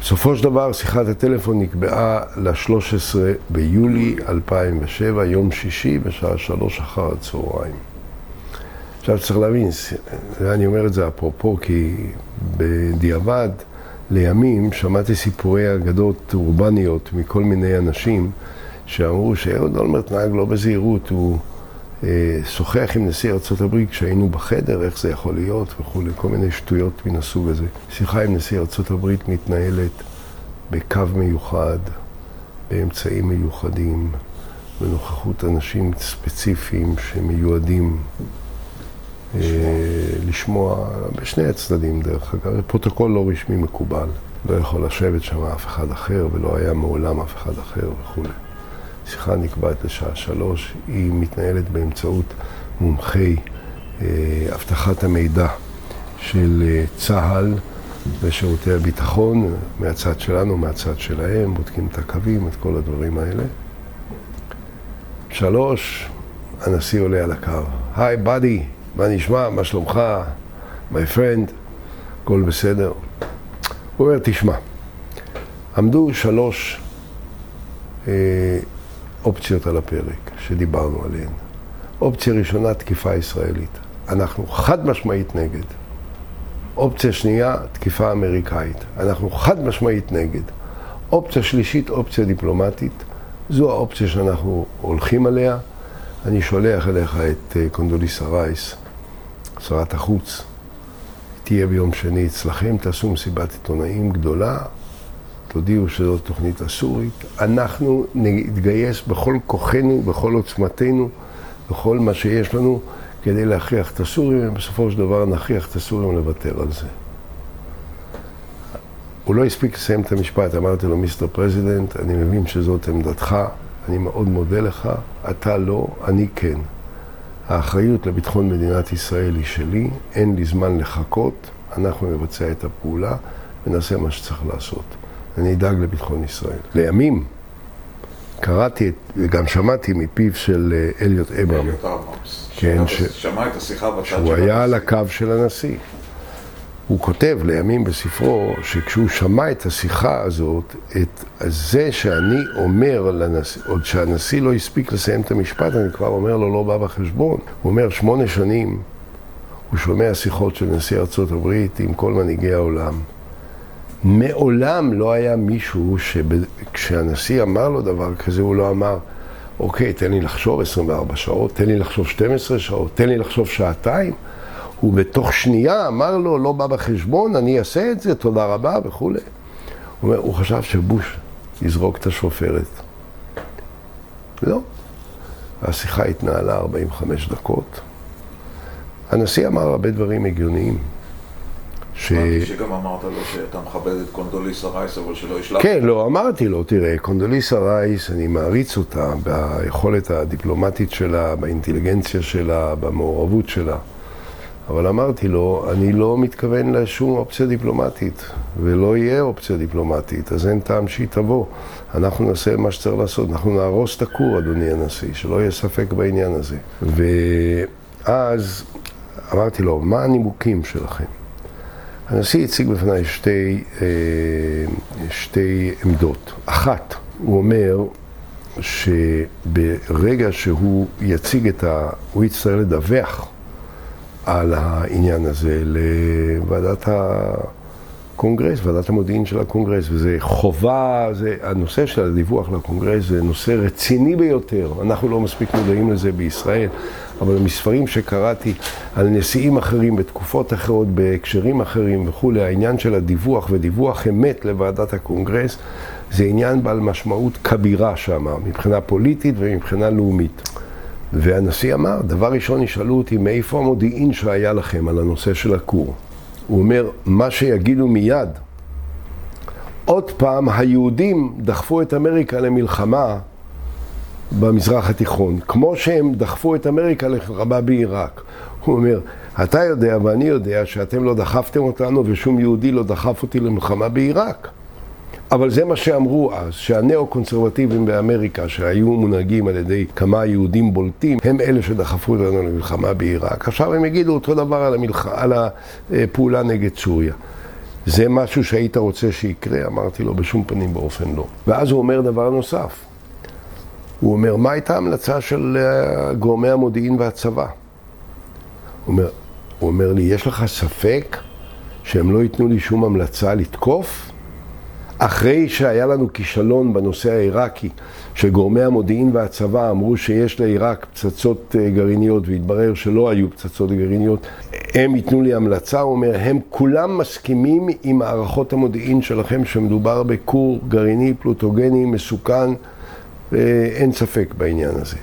בסופו של דבר שיחת הטלפון נקבעה ל-13 ביולי 2007, יום שישי, בשעה שלוש אחר הצהריים. עכשיו צריך להבין, אני אומר את זה אפרופו, כי בדיעבד, לימים, שמעתי סיפורי אגדות אורבניות מכל מיני אנשים שאמרו שאהוד אולמרט נהג לא בזהירות, הוא שוחח עם נשיא ארה"ב כשהיינו בחדר, איך זה יכול להיות וכולי, כל מיני שטויות מן הסוג הזה. שיחה עם נשיא ארה"ב מתנהלת בקו מיוחד, באמצעים מיוחדים, בנוכחות אנשים ספציפיים שמיועדים אה, לשמוע בשני הצדדים דרך אגב, פרוטוקול לא רשמי מקובל, לא יכול לשבת שם אף אחד אחר ולא היה מעולם אף אחד אחר וכולי. שיחה נקבעת לשעה שלוש, היא מתנהלת באמצעות מומחי אה, אבטחת המידע של אה, צה"ל ושירותי הביטחון, מהצד שלנו, מהצד שלהם, בודקים את הקווים, את כל הדברים האלה. שלוש, הנשיא עולה על הקו. היי, באדי, מה נשמע? מה שלומך? my friend, הכל בסדר. הוא אומר, תשמע, עמדו שלוש אה, אופציות על הפרק שדיברנו עליהן. אופציה ראשונה, תקיפה ישראלית. אנחנו חד משמעית נגד. אופציה שנייה, תקיפה אמריקאית. אנחנו חד משמעית נגד. אופציה שלישית, אופציה דיפלומטית. זו האופציה שאנחנו הולכים עליה. אני שולח אליך את אה, קונדוליסה רייס, שרת החוץ. תהיה ביום שני אצלכם, תעשו מסיבת עיתונאים גדולה, תודיעו שזו תוכנית אסורית. אנחנו נתגייס בכל כוחנו, בכל עוצמתנו, בכל מה שיש לנו, כדי להכריח את הסורים, ובסופו של דבר נכריח את הסורים לוותר על זה. הוא לא הספיק לסיים את המשפט, אמרתי לו, Mister President, אני מבין שזאת עמדתך, אני מאוד מודה לך, אתה לא, אני כן. האחריות לביטחון מדינת ישראל היא שלי, אין לי זמן לחכות, אנחנו נבצע את הפעולה ונעשה מה שצריך לעשות. אני אדאג לביטחון ישראל. לימים קראתי וגם שמעתי מפיו של אה, אליוט אברהם. אליוט אברמס. כן, ש... שמע את השיחה בצד של שהוא היה על הקו של הנשיא. הוא כותב לימים בספרו שכשהוא שמע את השיחה הזאת, את זה שאני אומר לנשיא, עוד שהנשיא לא הספיק לסיים את המשפט, אני כבר אומר לו לא בא בחשבון. הוא אומר שמונה שנים הוא שומע שיחות של נשיא ארצות הברית עם כל מנהיגי העולם. מעולם לא היה מישהו שכשהנשיא אמר לו דבר כזה, הוא לא אמר, אוקיי, תן לי לחשוב 24 שעות, תן לי לחשוב 12 שעות, תן לי לחשוב שעתיים. הוא בתוך שנייה אמר לו, לא בא בחשבון, אני אעשה את זה, תודה רבה וכולי. הוא, אומר, הוא חשב שבוש יזרוק את השופרת. לא. השיחה התנהלה 45 דקות. הנשיא אמר הרבה דברים הגיוניים. ש... שגם אמרת לו שאתה מכבד את קונדוליסה רייס, אבל שלא ישלח. כן, לא, אמרתי לו, תראה, קונדוליסה רייס, אני מעריץ אותה ביכולת הדיפלומטית שלה, באינטליגנציה שלה, במעורבות שלה. אבל אמרתי לו, אני לא מתכוון לשום אופציה דיפלומטית, ולא יהיה אופציה דיפלומטית, אז אין טעם שהיא תבוא. אנחנו נעשה מה שצריך לעשות, אנחנו נהרוס את הכור, אדוני הנשיא, שלא יהיה ספק בעניין הזה. ואז אמרתי לו, מה הנימוקים שלכם? הנשיא הציג בפניי שתי, אה, שתי עמדות. אחת, הוא אומר שברגע שהוא יציג את ה... הוא יצטרך לדווח על העניין הזה לוועדת הקונגרס, ועדת המודיעין של הקונגרס, וזה חובה, זה, הנושא של הדיווח לקונגרס זה נושא רציני ביותר. אנחנו לא מספיק מודעים לזה בישראל, אבל מספרים שקראתי על נשיאים אחרים בתקופות אחרות, בהקשרים אחרים וכולי, העניין של הדיווח ודיווח אמת לוועדת הקונגרס, זה עניין בעל משמעות כבירה שם, מבחינה פוליטית ומבחינה לאומית. והנשיא אמר, דבר ראשון ישאלו אותי, מאיפה המודיעין שהיה לכם על הנושא של הכור? הוא אומר, מה שיגידו מיד, עוד פעם, היהודים דחפו את אמריקה למלחמה במזרח התיכון, כמו שהם דחפו את אמריקה למלחמה בעיראק. הוא אומר, אתה יודע ואני יודע שאתם לא דחפתם אותנו ושום יהודי לא דחף אותי למלחמה בעיראק. אבל זה מה שאמרו אז, שהנאו-קונסרבטיבים באמריקה, שהיו מונהגים על ידי כמה יהודים בולטים, הם אלה שדחפו אותנו למלחמה בעיראק. עכשיו הם יגידו אותו דבר על, המלח... על הפעולה נגד סוריה. זה משהו שהיית רוצה שיקרה? אמרתי לו, בשום פנים ואופן לא. ואז הוא אומר דבר נוסף. הוא אומר, מה הייתה ההמלצה של אה, גורמי המודיעין והצבא? הוא אומר, הוא אומר לי, יש לך ספק שהם לא ייתנו לי שום המלצה לתקוף? אחרי שהיה לנו כישלון בנושא העיראקי, שגורמי המודיעין והצבא אמרו שיש לעיראק פצצות אה, גרעיניות והתברר שלא היו פצצות גרעיניות, הם ייתנו לי המלצה, הוא אומר, הם כולם מסכימים עם הערכות המודיעין שלכם שמדובר בכור גרעיני פלוטוגני מסוכן, ואין ספק בעניין הזה.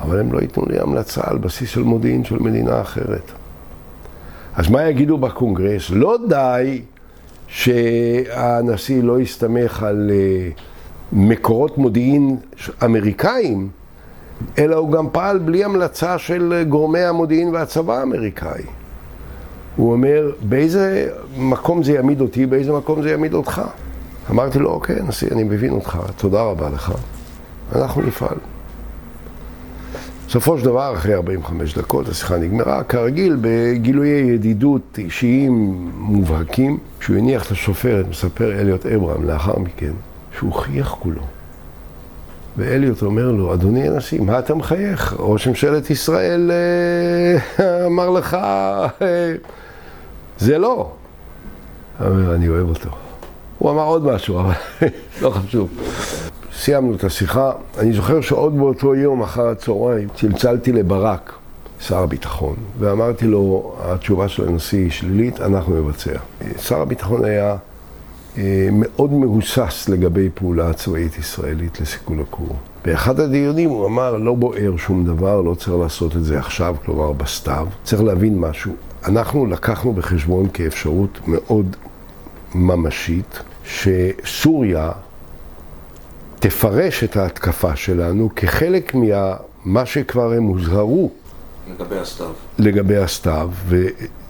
אבל הם לא ייתנו לי המלצה על בסיס של מודיעין של מדינה אחרת. אז מה יגידו בקונגרס? לא די שהנשיא לא הסתמך על אה, מקורות מודיעין אמריקאים, אלא הוא גם פעל בלי המלצה של גורמי המודיעין והצבא האמריקאי. הוא אומר, באיזה מקום זה יעמיד אותי, באיזה מקום זה יעמיד אותך. אמרתי לו, אוקיי, נשיא, אני מבין אותך, תודה רבה לך. אנחנו נפעל. בסופו של דבר, אחרי 45 דקות, השיחה נגמרה, כרגיל, בגילויי ידידות אישיים מובהקים. כשהוא הניח את השופרת, מספר אליוט אברהם לאחר מכן, שהוא חייך כולו. ואליוט אומר לו, אדוני הנשיא, מה אתה מחייך? ראש ממשלת ישראל אה, אמר לך, אה, זה לא. אומר, אני אוהב אותו. הוא אמר עוד משהו, אבל <laughs> לא חשוב. סיימנו את השיחה. אני זוכר שעוד באותו יום, אחר הצהריים, צלצלתי לברק, שר הביטחון, ואמרתי לו, התשובה של הנשיא היא שלילית, אנחנו נבצע. שר הביטחון היה אה, מאוד מהוסס לגבי פעולה צבאית ישראלית לסיכול הכור. באחד הדיונים הוא אמר, לא בוער שום דבר, לא צריך לעשות את זה עכשיו, כלומר בסתיו. צריך להבין משהו. אנחנו לקחנו בחשבון כאפשרות מאוד ממשית, שסוריה תפרש את ההתקפה שלנו כחלק ממה שכבר הם הוזהרו לגבי הסתיו. לגבי הסתיו,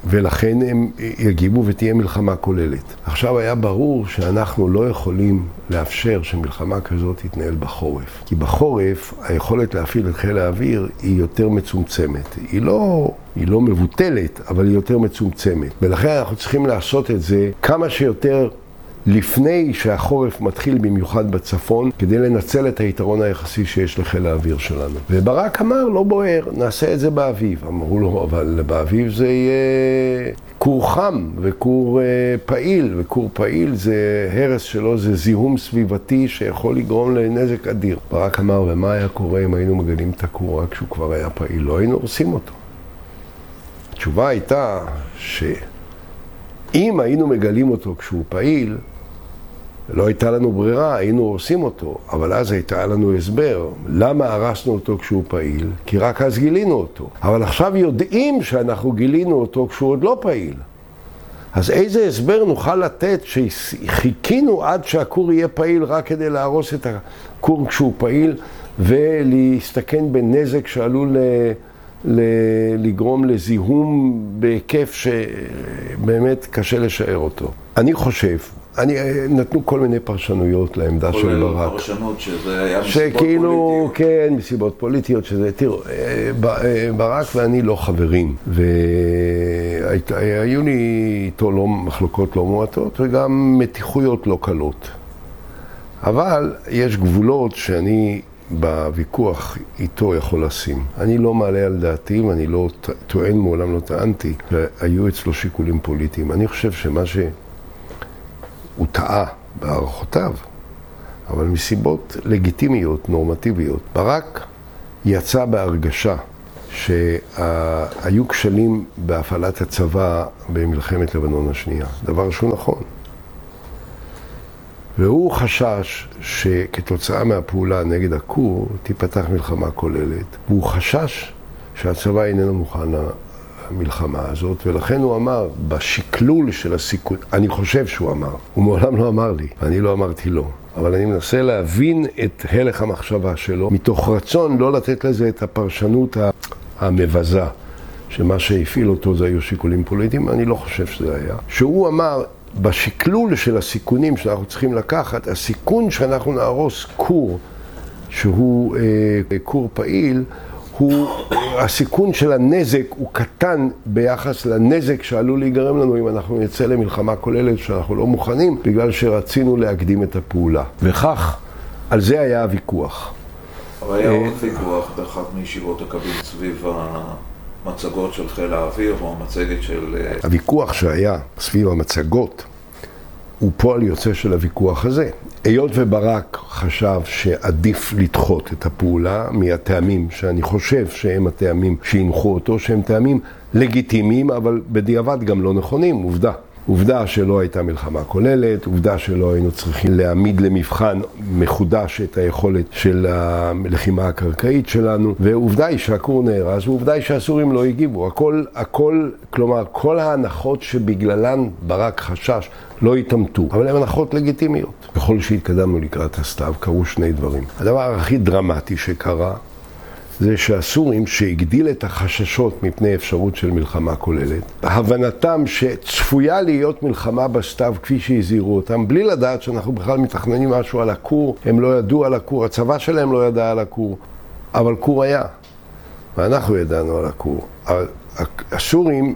ולכן הם יגיבו ותהיה מלחמה כוללת. עכשיו היה ברור שאנחנו לא יכולים לאפשר שמלחמה כזאת תתנהל בחורף. כי בחורף היכולת להפעיל את חיל האוויר היא יותר מצומצמת. היא לא, היא לא מבוטלת, אבל היא יותר מצומצמת. ולכן אנחנו צריכים לעשות את זה כמה שיותר לפני שהחורף מתחיל במיוחד בצפון, כדי לנצל את היתרון היחסי שיש לחיל האוויר שלנו. וברק אמר, לא בוער, נעשה את זה באביב. אמרו לו, אבל באביב זה יהיה כור חם וכור אה, פעיל, וכור פעיל זה הרס שלו, זה זיהום סביבתי שיכול לגרום לנזק אדיר. ברק אמר, ומה היה קורה אם היינו מגלים את הכור רק כשהוא כבר היה פעיל? לא היינו הורסים אותו. התשובה הייתה שאם היינו מגלים אותו כשהוא פעיל, לא הייתה לנו ברירה, היינו הורסים אותו, אבל אז הייתה לנו הסבר. למה הרסנו אותו כשהוא פעיל? כי רק אז גילינו אותו. אבל עכשיו יודעים שאנחנו גילינו אותו כשהוא עוד לא פעיל. אז איזה הסבר נוכל לתת שחיכינו עד שהכור יהיה פעיל רק כדי להרוס את הכור כשהוא פעיל ולהסתכן בנזק שעלול ל... ל... לגרום לזיהום בהיקף שבאמת קשה לשער אותו. אני חושב אני, נתנו כל מיני פרשנויות לעמדה של ברק. כולל פרשנות שזה היה מסיבות שכאילו, פוליטיות. כן, מסיבות פוליטיות, שזה, תראו, אה, אה, ברק ואני לא חברים, והיו לי איתו לא, מחלוקות לא מועטות וגם מתיחויות לא קלות. אבל יש גבולות שאני בוויכוח איתו יכול לשים. אני לא מעלה על דעתי ואני לא טוען, מעולם לא טענתי, שהיו אצלו שיקולים פוליטיים. אני חושב שמה ש... הוא טעה בהערכותיו, אבל מסיבות לגיטימיות, נורמטיביות. ברק יצא בהרגשה שהיו כשלים בהפעלת הצבא במלחמת לבנון השנייה, דבר שהוא נכון. והוא חשש שכתוצאה מהפעולה נגד הכור תיפתח מלחמה כוללת, והוא חשש שהצבא איננו מוכן המלחמה הזאת, ולכן הוא אמר, בשקלול של הסיכון, אני חושב שהוא אמר, הוא מעולם לא אמר לי, ואני לא אמרתי לו, אבל אני מנסה להבין את הלך המחשבה שלו, מתוך רצון לא לתת לזה את הפרשנות המבזה, שמה שהפעיל אותו זה היו שיקולים פוליטיים, אני לא חושב שזה היה. שהוא אמר, בשקלול של הסיכונים שאנחנו צריכים לקחת, הסיכון שאנחנו נהרוס כור שהוא אה, כור פעיל, הוא, הסיכון של הנזק הוא קטן ביחס לנזק שעלול להיגרם לנו אם אנחנו נצא למלחמה כוללת שאנחנו לא מוכנים בגלל שרצינו להקדים את הפעולה. וכך, על זה היה הוויכוח. אבל היה עוד ויכוח באחת מישיבות הקביל סביב המצגות של חיל האוויר או המצגת של... אה, הוויכוח שהיה סביב המצגות הוא פועל יוצא של הוויכוח הזה. היות וברק חשב שעדיף לדחות את הפעולה מהטעמים שאני חושב שהם הטעמים שהנחו אותו, שהם טעמים לגיטימיים, אבל בדיעבד גם לא נכונים, עובדה. עובדה שלא הייתה מלחמה כוללת, עובדה שלא היינו צריכים להעמיד למבחן מחודש את היכולת של הלחימה הקרקעית שלנו, ועובדה היא שהכור נהרס, ועובדה היא שהסורים לא הגיבו. הכל, הכל, כלומר, כל ההנחות שבגללן ברק חשש לא התעמתו, אבל הן הנחות לגיטימיות. ככל שהתקדמנו לקראת הסתיו, קרו שני דברים. הדבר הכי דרמטי שקרה, זה שהסורים שהגדיל את החששות מפני אפשרות של מלחמה כוללת, הבנתם שצפויה להיות מלחמה בסתיו כפי שהזהירו אותם, בלי לדעת שאנחנו בכלל מתכננים משהו על הכור, הם לא ידעו על הכור, הצבא שלהם לא ידע על הכור, אבל כור היה, ואנחנו ידענו על הכור. הסורים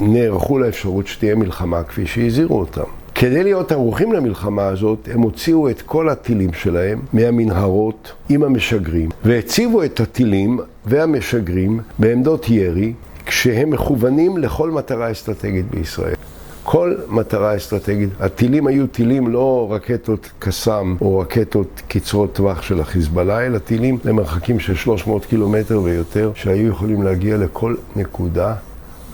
נערכו לאפשרות שתהיה מלחמה כפי שהזהירו אותם. כדי להיות ערוכים למלחמה הזאת, הם הוציאו את כל הטילים שלהם מהמנהרות עם המשגרים, והציבו את הטילים והמשגרים בעמדות ירי, כשהם מכוונים לכל מטרה אסטרטגית בישראל. כל מטרה אסטרטגית. הטילים היו טילים לא רקטות קסאם או רקטות קצרות טווח של החיזבאללה, אלא טילים למרחקים של 300 קילומטר ויותר, שהיו יכולים להגיע לכל נקודה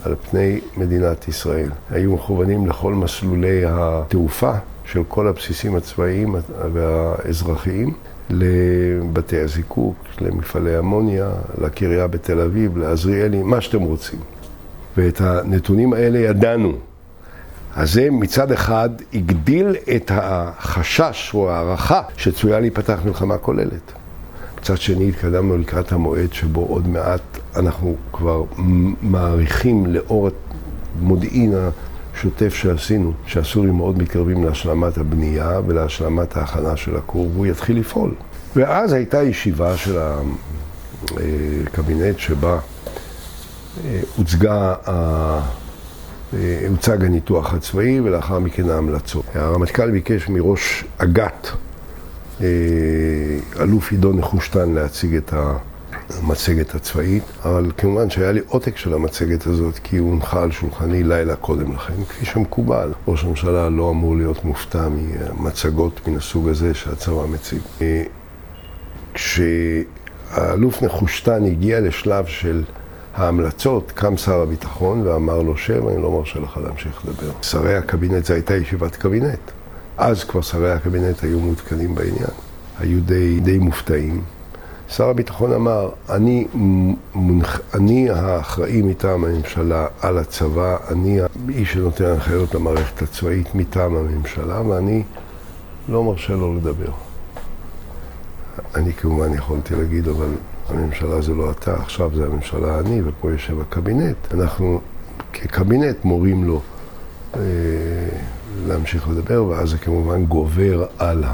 על פני מדינת ישראל. היו מכוונים לכל מסלולי התעופה של כל הבסיסים הצבאיים והאזרחיים, לבתי הזיקוק, למפעלי אמוניה, לקריה בתל אביב, לעזריאלי, מה שאתם רוצים. ואת הנתונים האלה ידענו. אז זה מצד אחד הגדיל את החשש או ההערכה שצויה להיפתח מלחמה כוללת. מצד שני התקדמנו לקראת המועד שבו עוד מעט אנחנו כבר מעריכים לאור המודיעין השוטף שעשינו, שהסורים מאוד מתקרבים להשלמת הבנייה ולהשלמת ההכנה של הכור והוא יתחיל לפעול. ואז הייתה ישיבה של הקבינט שבה אה, הוצגה אה, הוצג הניתוח הצבאי ולאחר מכן ההמלצות. הרמטכ"ל ביקש מראש אג"ת, אלוף עידו נחושתן, להציג את המצגת הצבאית, אבל כמובן שהיה לי עותק של המצגת הזאת כי הוא הונחה על שולחני לילה קודם לכן, כפי שמקובל. ראש הממשלה לא אמור להיות מופתע ממצגות מן הסוג הזה שהצבא מציג. אה, כשהאלוף נחושתן הגיע לשלב של ההמלצות, קם שר הביטחון ואמר לו, שב, אני לא מרשה לך להמשיך לדבר. שרי הקבינט, זו הייתה ישיבת קבינט. אז כבר שרי הקבינט היו מעודכנים בעניין. היו די, די מופתעים. שר הביטחון אמר, אני, מונח, אני האחראי מטעם הממשלה על הצבא, אני האיש שנותן הנחיות למערכת הצבאית מטעם הממשלה, ואני לא מרשה לו לדבר. אני כמובן יכולתי להגיד, אבל הממשלה זה לא אתה, עכשיו זה הממשלה אני, ופה יושב הקבינט. אנחנו כקבינט מורים לו אה, להמשיך לדבר, ואז זה כמובן גובר על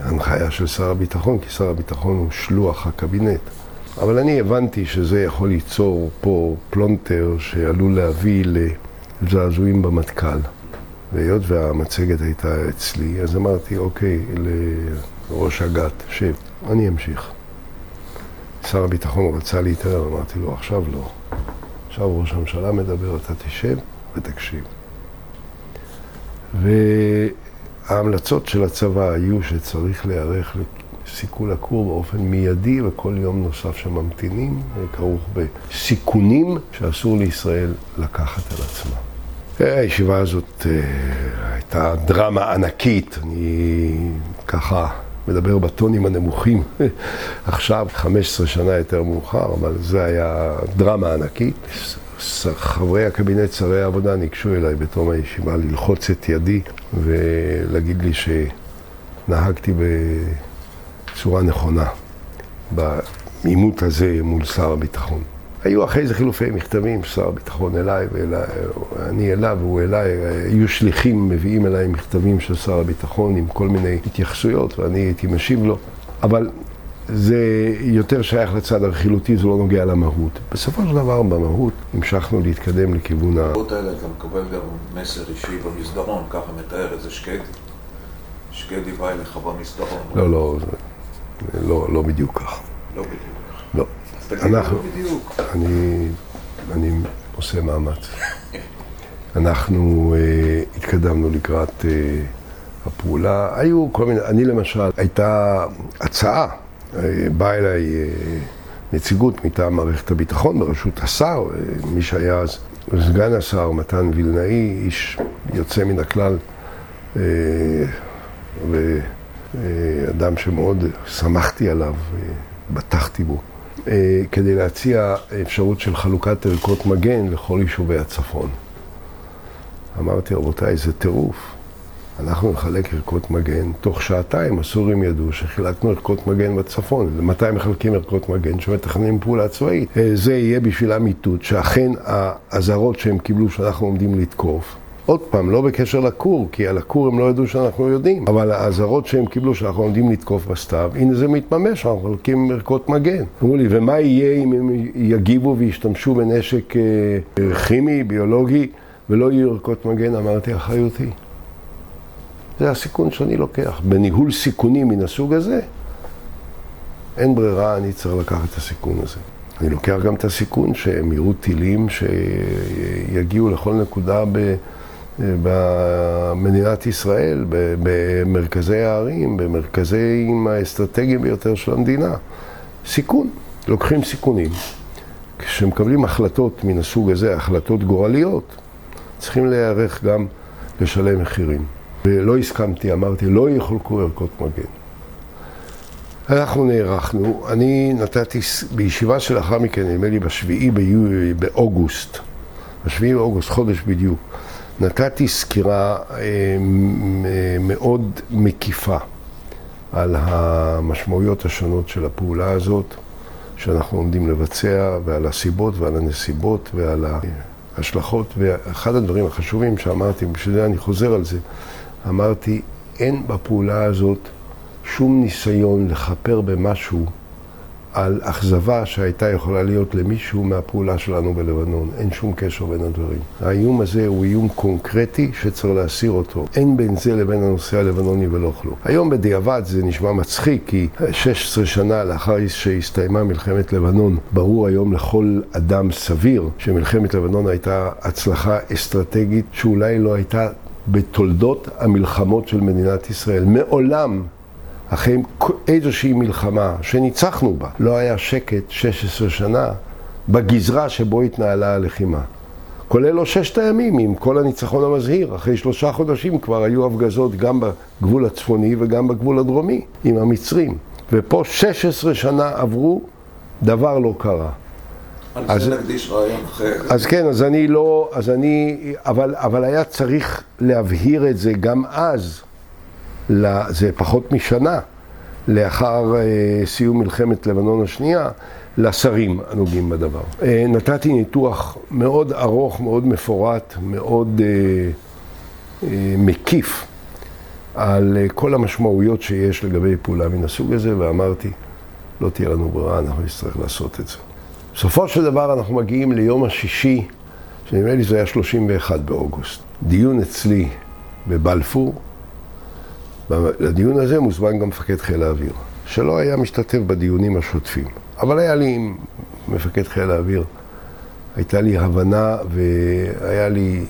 ההנחיה של שר הביטחון, כי שר הביטחון הוא שלוח הקבינט. אבל אני הבנתי שזה יכול ליצור פה פלונטר שעלול להביא לזעזועים במטכ"ל. והיות והמצגת הייתה אצלי, אז אמרתי, אוקיי, לראש אג"ת, שב. אני אמשיך. שר הביטחון רצה להתערב, אמרתי לו, עכשיו לא. עכשיו ראש הממשלה מדבר, אתה תשב ותקשיב. וההמלצות של הצבא היו שצריך להיערך לסיכול הכור באופן מיידי, וכל יום נוסף שממתינים כרוך בסיכונים שאסור לישראל לקחת על עצמה. הישיבה הזאת אה, הייתה דרמה ענקית, אני ככה מדבר בטונים הנמוכים <laughs> עכשיו, 15 שנה יותר מאוחר, אבל זה היה דרמה ענקית. חברי הקבינט, שרי העבודה, ניגשו אליי בתום הישיבה ללחוץ את ידי ולהגיד לי שנהגתי בצורה נכונה בעימות הזה מול שר הביטחון. היו אחרי זה חילופי מכתבים, שר הביטחון אליי ואני אליו והוא אליי, היו שליחים מביאים אליי מכתבים של שר הביטחון עם כל מיני התייחסויות ואני הייתי משיב לו, אבל זה יותר שייך לצד הרכילותי, זה לא נוגע למהות. בסופו של דבר, במהות, המשכנו להתקדם לכיוון ה... במהות האלה אתה מקבל גם מסר אישי במסדרון, ככה מתאר את זה שקדי. שקדי בא אליך במסדרון. לא, לא, לא, לא בדיוק כך. לא בדיוק. לא. אנחנו, אני, אני עושה מאמץ. <laughs> אנחנו uh, התקדמנו לקראת uh, הפעולה. היו כל מיני, אני למשל, הייתה הצעה, באה אליי uh, נציגות מטעם מערכת הביטחון בראשות השר, uh, מי שהיה אז סגן השר, מתן וילנאי, איש יוצא מן הכלל, uh, ואדם שמאוד שמחתי עליו, בטחתי בו. אה, כדי להציע אפשרות של חלוקת ערכות מגן לכל יישובי הצפון. אמרתי, רבותיי, זה טירוף. אנחנו נחלק ערכות מגן, תוך שעתיים הסורים ידעו שחילקנו ערכות מגן בצפון. מתי מחלקים ערכות מגן? שמתכננים פעולה צבאית. אה, זה יהיה בשבילם איתות, שאכן האזהרות שהם קיבלו שאנחנו עומדים לתקוף, עוד פעם, לא בקשר לכור, כי על הכור הם לא ידעו שאנחנו יודעים, אבל האזהרות שהם קיבלו שאנחנו עומדים לתקוף בסתיו, הנה זה מתממש, אנחנו מחלקים ערכות מגן. אמרו לי, ומה יהיה אם הם יגיבו וישתמשו בנשק אה, כימי, ביולוגי, ולא יהיו ערכות מגן? אמרתי, אחריותי. זה הסיכון שאני לוקח. בניהול סיכונים מן הסוג הזה, אין ברירה, אני צריך לקחת את הסיכון הזה. אני לוקח גם את הסיכון שהם יראו טילים שיגיעו לכל נקודה ב... במדינת ישראל, במרכזי הערים, במרכזים האסטרטגיים ביותר של המדינה. סיכון, לוקחים סיכונים. כשמקבלים החלטות מן הסוג הזה, החלטות גורליות, צריכים להיערך גם לשלם מחירים. ולא הסכמתי, אמרתי, לא יחולקו ערכות מגן. אנחנו נערכנו, אני נתתי בישיבה שלאחר מכן, נדמה לי בשביעי באוגוסט ב-7 באוגוסט, חודש בדיוק, נתתי סקירה אה, מאוד מקיפה על המשמעויות השונות של הפעולה הזאת שאנחנו עומדים לבצע, ועל הסיבות ועל הנסיבות ועל ההשלכות. ואחד הדברים החשובים שאמרתי, בשביל זה אני חוזר על זה, אמרתי, אין בפעולה הזאת שום ניסיון לכפר במשהו על אכזבה שהייתה יכולה להיות למישהו מהפעולה שלנו בלבנון. אין שום קשר בין הדברים. האיום הזה הוא איום קונקרטי שצריך להסיר אותו. אין בין זה לבין הנושא הלבנוני ולא כלום. היום בדיעבד זה נשמע מצחיק, כי 16 שנה לאחר שהסתיימה מלחמת לבנון, ברור היום לכל אדם סביר שמלחמת לבנון הייתה הצלחה אסטרטגית שאולי לא הייתה בתולדות המלחמות של מדינת ישראל. מעולם אחרי איזושהי מלחמה שניצחנו בה, לא היה שקט 16 שנה בגזרה שבו התנהלה הלחימה. כולל לו ששת הימים עם כל הניצחון המזהיר. אחרי שלושה חודשים כבר היו הפגזות גם בגבול הצפוני וגם בגבול הדרומי עם המצרים. ופה 16 שנה עברו, דבר לא קרה. על אז, זה נקדיש רעיון אחר. אז כן, אז אני לא, אז אני, אבל, אבל היה צריך להבהיר את זה גם אז. זה פחות משנה לאחר אה, סיום מלחמת לבנון השנייה, לשרים הנוגעים בדבר. אה, נתתי ניתוח מאוד ארוך, מאוד מפורט, מאוד אה, מקיף על כל המשמעויות שיש לגבי פעולה מן הסוג הזה, ואמרתי, לא תהיה לנו ברירה, אנחנו נצטרך לעשות את זה. בסופו של דבר אנחנו מגיעים ליום השישי, שנדמה לי זה היה 31 באוגוסט. דיון אצלי בבלפור, לדיון הזה מוזמן גם מפקד חיל האוויר, שלא היה משתתף בדיונים השוטפים. אבל היה לי עם מפקד חיל האוויר, הייתה לי הבנה והיה לי,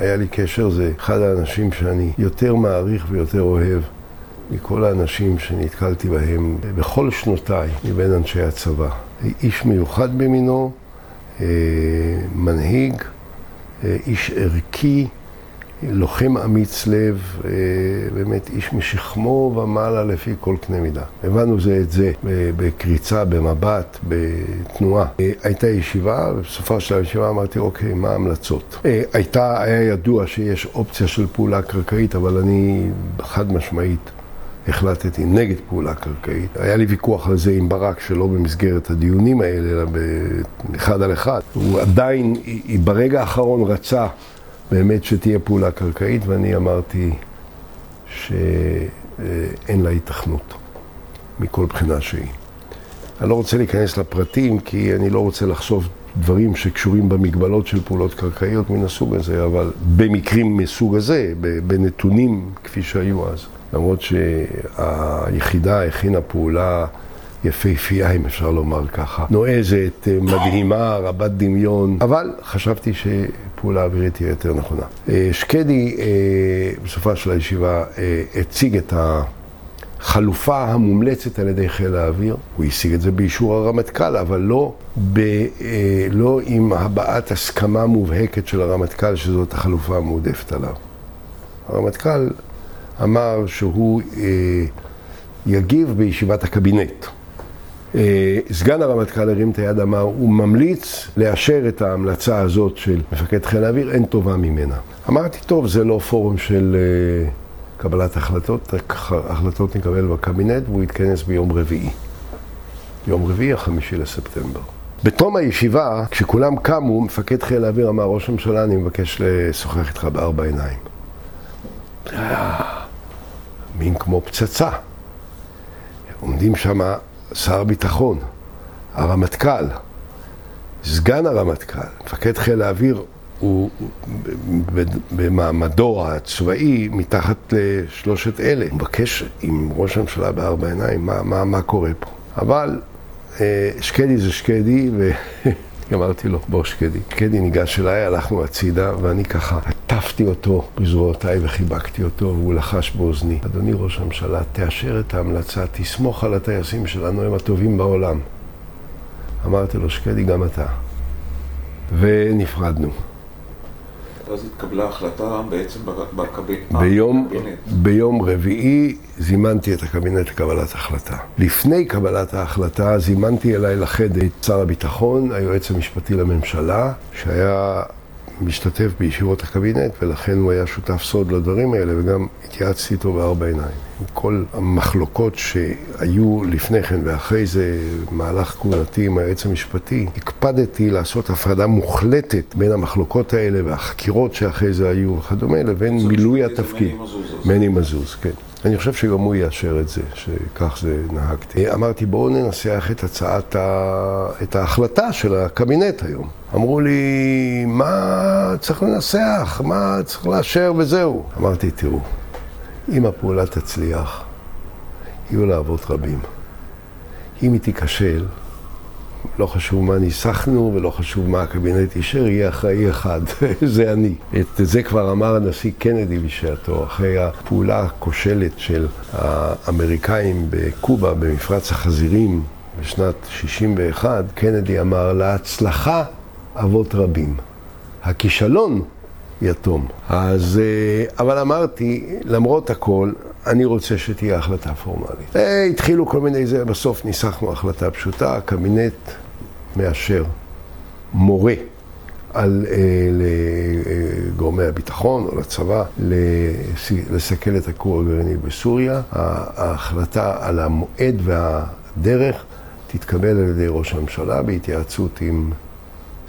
לי קשר, זה אחד האנשים שאני יותר מעריך ויותר אוהב מכל האנשים שנתקלתי בהם בכל שנותיי מבין אנשי הצבא. איש מיוחד במינו, אה, מנהיג, אה, איש ערכי, לוחם אמיץ לב, אה, באמת איש משכמו ומעלה לפי כל קנה מידה. הבנו זה את זה בקריצה, במבט, בתנועה. הייתה ישיבה, ובסופה של הישיבה אמרתי, אוקיי, מה ההמלצות? הייתה, היה ידוע שיש אופציה של פעולה קרקעית, אבל אני חד משמעית החלטתי נגד פעולה קרקעית. היה לי ויכוח על זה עם ברק, שלא במסגרת הדיונים האלה, אלא באחד על אחד. הוא עדיין, ברגע האחרון רצה באמת שתהיה פעולה קרקעית, ואני אמרתי שאין לה התכנות מכל בחינה שהיא. אני לא רוצה להיכנס לפרטים, כי אני לא רוצה לחשוף דברים שקשורים במגבלות של פעולות קרקעיות מן הסוג הזה, אבל במקרים מסוג הזה, בנתונים כפי שהיו אז. למרות שהיחידה הכינה פעולה יפהפייה, אם אפשר לומר ככה, נועזת, מדהימה, רבת דמיון, אבל חשבתי ש... פעולה אווירית תהיה יותר נכונה. אה, שקדי אה, בסופה של הישיבה אה, הציג את החלופה המומלצת על ידי חיל האוויר. הוא השיג את זה באישור הרמטכ"ל, אבל לא, ב, לא עם הבעת הסכמה מובהקת של הרמטכ"ל שזאת החלופה המועדפת עליו. הרמטכ"ל אמר שהוא יגיב בישיבת הקבינט. אה, סגן הרמטכ"ל הרים את היד, אמר, הוא ממליץ לאשר את ההמלצה הזאת של מפקד חיל האוויר, אין טובה ממנה. אמרתי, טוב, זה לא פורום של אה, קבלת החלטות, החלטות נקבל בקבינט והוא יתכנס ביום רביעי. יום רביעי, החמישי לספטמבר. בתום הישיבה, כשכולם קמו, מפקד חיל האוויר אמר, ראש הממשלה, אני מבקש לשוחח איתך בארבע עיניים. מין כמו פצצה. עומדים שם שר הביטחון, הרמטכ"ל, סגן הרמטכ"ל, מפקד חיל האוויר, הוא במעמדו הצבאי מתחת לשלושת אלה. הוא מבקש עם ראש הממשלה בארבע עיניים מה, מה, מה קורה פה. אבל אה, שקדי זה שקדי, ו... <laughs> אמרתי לו, בוא שקדי. שקדי ניגש אליי, הלכנו הצידה, ואני ככה עטפתי אותו בזרועותיי וחיבקתי אותו, והוא לחש באוזני. אדוני ראש הממשלה, תאשר את ההמלצה, תסמוך על הטייסים שלנו, הם הטובים בעולם. אמרתי לו, שקדי, גם אתה. ונפרדנו. ואז התקבלה החלטה בעצם בקבינט. ביום, ביום רביעי זימנתי את הקבינט לקבלת החלטה. לפני קבלת ההחלטה זימנתי אליי לחדר את שר הביטחון, היועץ המשפטי לממשלה, שהיה משתתף בישיבות הקבינט, ולכן הוא היה שותף סוד לדברים האלה, וגם התייעצתי איתו בארבע עיניים. עם כל המחלוקות שהיו לפני כן ואחרי זה, במהלך כהונתי עם היועץ המשפטי, הקפדתי לעשות הפרדה מוחלטת בין המחלוקות האלה והחקירות שאחרי זה היו וכדומה, לבין מילוי התפקיד. מני מזוז, כן. אני חושב שגם הוא יאשר את זה, שכך זה נהגתי. אמרתי, בואו ננסח את הצעת, ה... את ההחלטה של הקבינט היום. אמרו לי, מה צריך לנסח? מה צריך לאשר וזהו. אמרתי, תראו, אם הפעולה תצליח, יהיו לה אבות רבים. אם היא תיכשל, לא חשוב מה ניסחנו ולא חשוב מה הקבינט אישר, יהיה אחראי אחד, <laughs> זה אני. את זה כבר אמר הנשיא קנדי בשעתו, אחרי הפעולה הכושלת של האמריקאים בקובה, במפרץ החזירים, בשנת 61, קנדי אמר, להצלחה אבות רבים. הכישלון יתום. אז, אה, אבל אמרתי, למרות הכל, אני רוצה שתהיה החלטה פורמלית. אה, התחילו כל מיני זה, בסוף ניסחנו החלטה פשוטה, הקבינט מאשר, מורה על, אה, לגורמי הביטחון או לצבא לסכל את הכור הגרעיני בסוריה. ההחלטה על המועד והדרך תתקבל על ידי ראש הממשלה בהתייעצות עם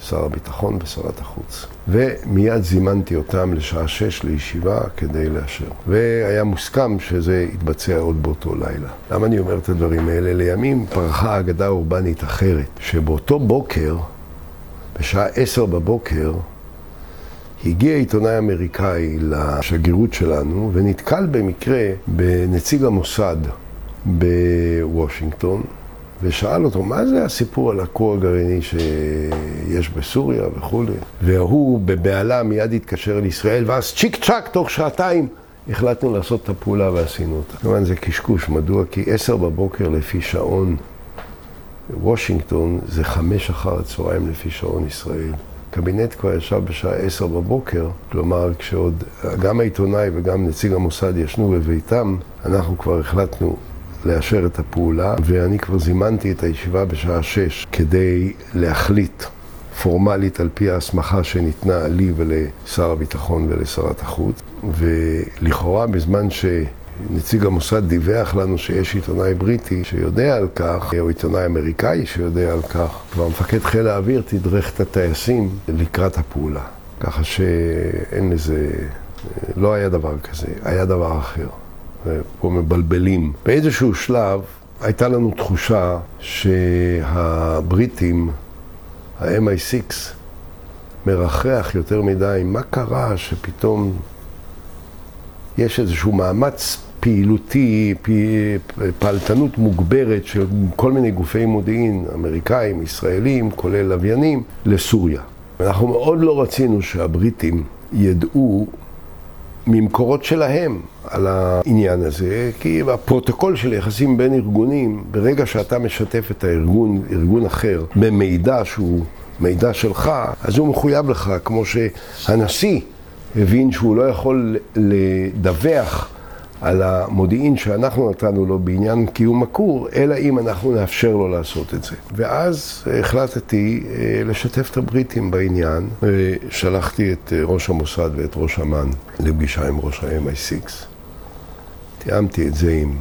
שר הביטחון ושרת החוץ. ומיד זימנתי אותם לשעה שש לישיבה כדי לאשר. והיה מוסכם שזה יתבצע עוד באותו לילה. למה אני אומר את הדברים האלה? לימים פרחה אגדה אורבנית אחרת, שבאותו בוקר, בשעה עשר בבוקר, הגיע עיתונאי אמריקאי לשגרירות שלנו ונתקל במקרה בנציג המוסד בוושינגטון, ושאל אותו, מה זה הסיפור על הכור הגרעיני שיש בסוריה וכולי? והוא בבהלה מיד התקשר לישראל, ואז צ'יק צ'אק, תוך שעתיים, החלטנו לעשות את הפעולה ועשינו אותה. כמובן זה קשקוש, מדוע? כי עשר בבוקר לפי שעון וושינגטון זה חמש אחר הצהריים לפי שעון ישראל. קבינט כבר ישב בשעה עשר בבוקר, כלומר כשעוד גם העיתונאי וגם נציג המוסד ישנו בביתם, אנחנו כבר החלטנו לאשר את הפעולה, ואני כבר זימנתי את הישיבה בשעה שש כדי להחליט פורמלית על פי ההסמכה שניתנה לי ולשר הביטחון ולשרת החוץ, ולכאורה בזמן ש... נציג המוסד דיווח לנו שיש עיתונאי בריטי שיודע על כך, או עיתונאי אמריקאי שיודע על כך, ומפקד חיל האוויר תדרך את הטייסים לקראת הפעולה. ככה שאין לזה, לא היה דבר כזה, היה דבר אחר. פה מבלבלים. באיזשהו שלב הייתה לנו תחושה שהבריטים, ה-MI6, מרחח יותר מדי. מה קרה שפתאום יש איזשהו מאמץ פעילותי, פעלתנות מוגברת של כל מיני גופי מודיעין, אמריקאים, ישראלים, כולל לוויינים, לסוריה. אנחנו מאוד לא רצינו שהבריטים ידעו ממקורות שלהם על העניין הזה, כי הפרוטוקול של יחסים בין ארגונים, ברגע שאתה משתף את הארגון, ארגון אחר, במידע שהוא מידע שלך, אז הוא מחויב לך, כמו שהנשיא הבין שהוא לא יכול לדווח על המודיעין שאנחנו נתנו לו בעניין קיום הכור, אלא אם אנחנו נאפשר לו לעשות את זה. ואז החלטתי אה, לשתף את הבריטים בעניין. שלחתי את אה, ראש המוסד ואת ראש אמ"ן לפגישה עם ראש ה-MI6. תיאמתי את זה עם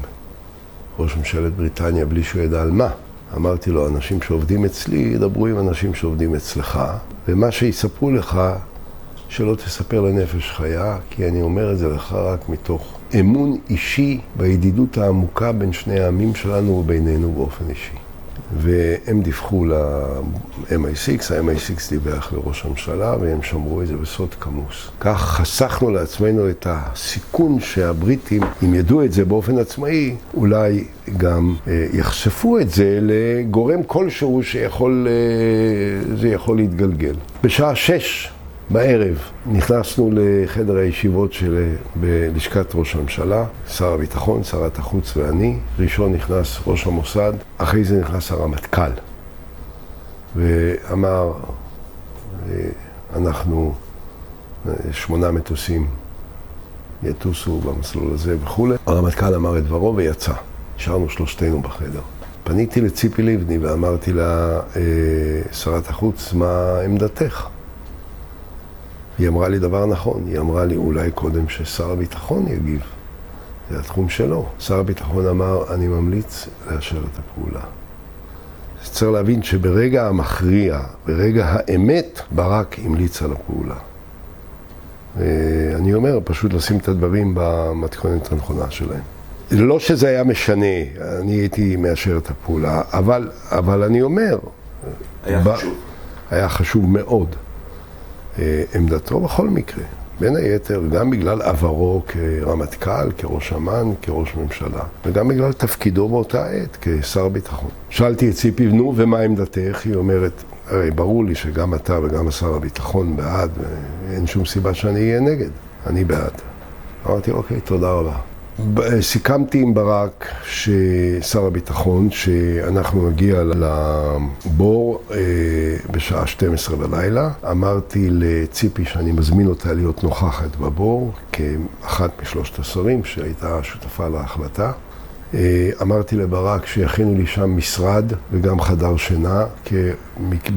ראש ממשלת בריטניה בלי שהוא ידע על מה. אמרתי לו, אנשים שעובדים אצלי ידברו עם אנשים שעובדים אצלך, ומה שיספרו לך, שלא תספר לנפש חיה, כי אני אומר את זה לך רק מתוך אמון אישי בידידות העמוקה בין שני העמים שלנו ובינינו באופן אישי. והם דיווחו ל-MI6, ה-MI6 דיווח לראש הממשלה, והם שמרו את זה בסוד כמוס. כך חסכנו לעצמנו את הסיכון שהבריטים, אם ידעו את זה באופן עצמאי, אולי גם אה, יחשפו את זה לגורם כלשהו שיכול, אה, זה יכול להתגלגל. בשעה שש בערב נכנסנו לחדר הישיבות של, בלשכת ראש הממשלה, שר הביטחון, שרת החוץ ואני. ראשון נכנס ראש המוסד, אחרי זה נכנס הרמטכ"ל. ואמר, אנחנו, שמונה מטוסים יטוסו במסלול הזה וכולי. הרמטכ"ל אמר את דברו ויצא. נשארנו שלושתנו בחדר. פניתי לציפי לבני ואמרתי לה, אה, שרת החוץ, מה עמדתך? היא אמרה לי דבר נכון, היא אמרה לי אולי קודם ששר הביטחון יגיב. זה התחום שלו. שר הביטחון אמר, אני ממליץ לאשר את הפעולה. צריך להבין שברגע המכריע, ברגע האמת, ברק המליץ על הפעולה. אני אומר, פשוט לשים את הדברים במתכונת הנכונה שלהם. לא שזה היה משנה, אני הייתי מאשר את הפעולה, אבל, אבל אני אומר... היה ב... חשוב. היה חשוב מאוד. אה, עמדתו בכל מקרה. בין היתר, גם בגלל עברו כרמטכ"ל, כראש אמ"ן, כראש ממשלה, וגם בגלל תפקידו באותה עת כשר ביטחון. שאלתי את ציפי, נו, ומה עמדתך? היא אומרת, הרי ברור לי שגם אתה וגם שר הביטחון בעד, ואין שום סיבה שאני אהיה נגד. אני בעד. אמרתי, אוקיי, תודה רבה. סיכמתי עם ברק, שר הביטחון, שאנחנו נגיע לבור אה, בשעה 12 בלילה. אמרתי לציפי שאני מזמין אותה להיות נוכחת בבור, כאחת משלושת השרים שהייתה שותפה להחלטה. אה, אמרתי לברק שיכינו לי שם משרד וגם חדר שינה, כי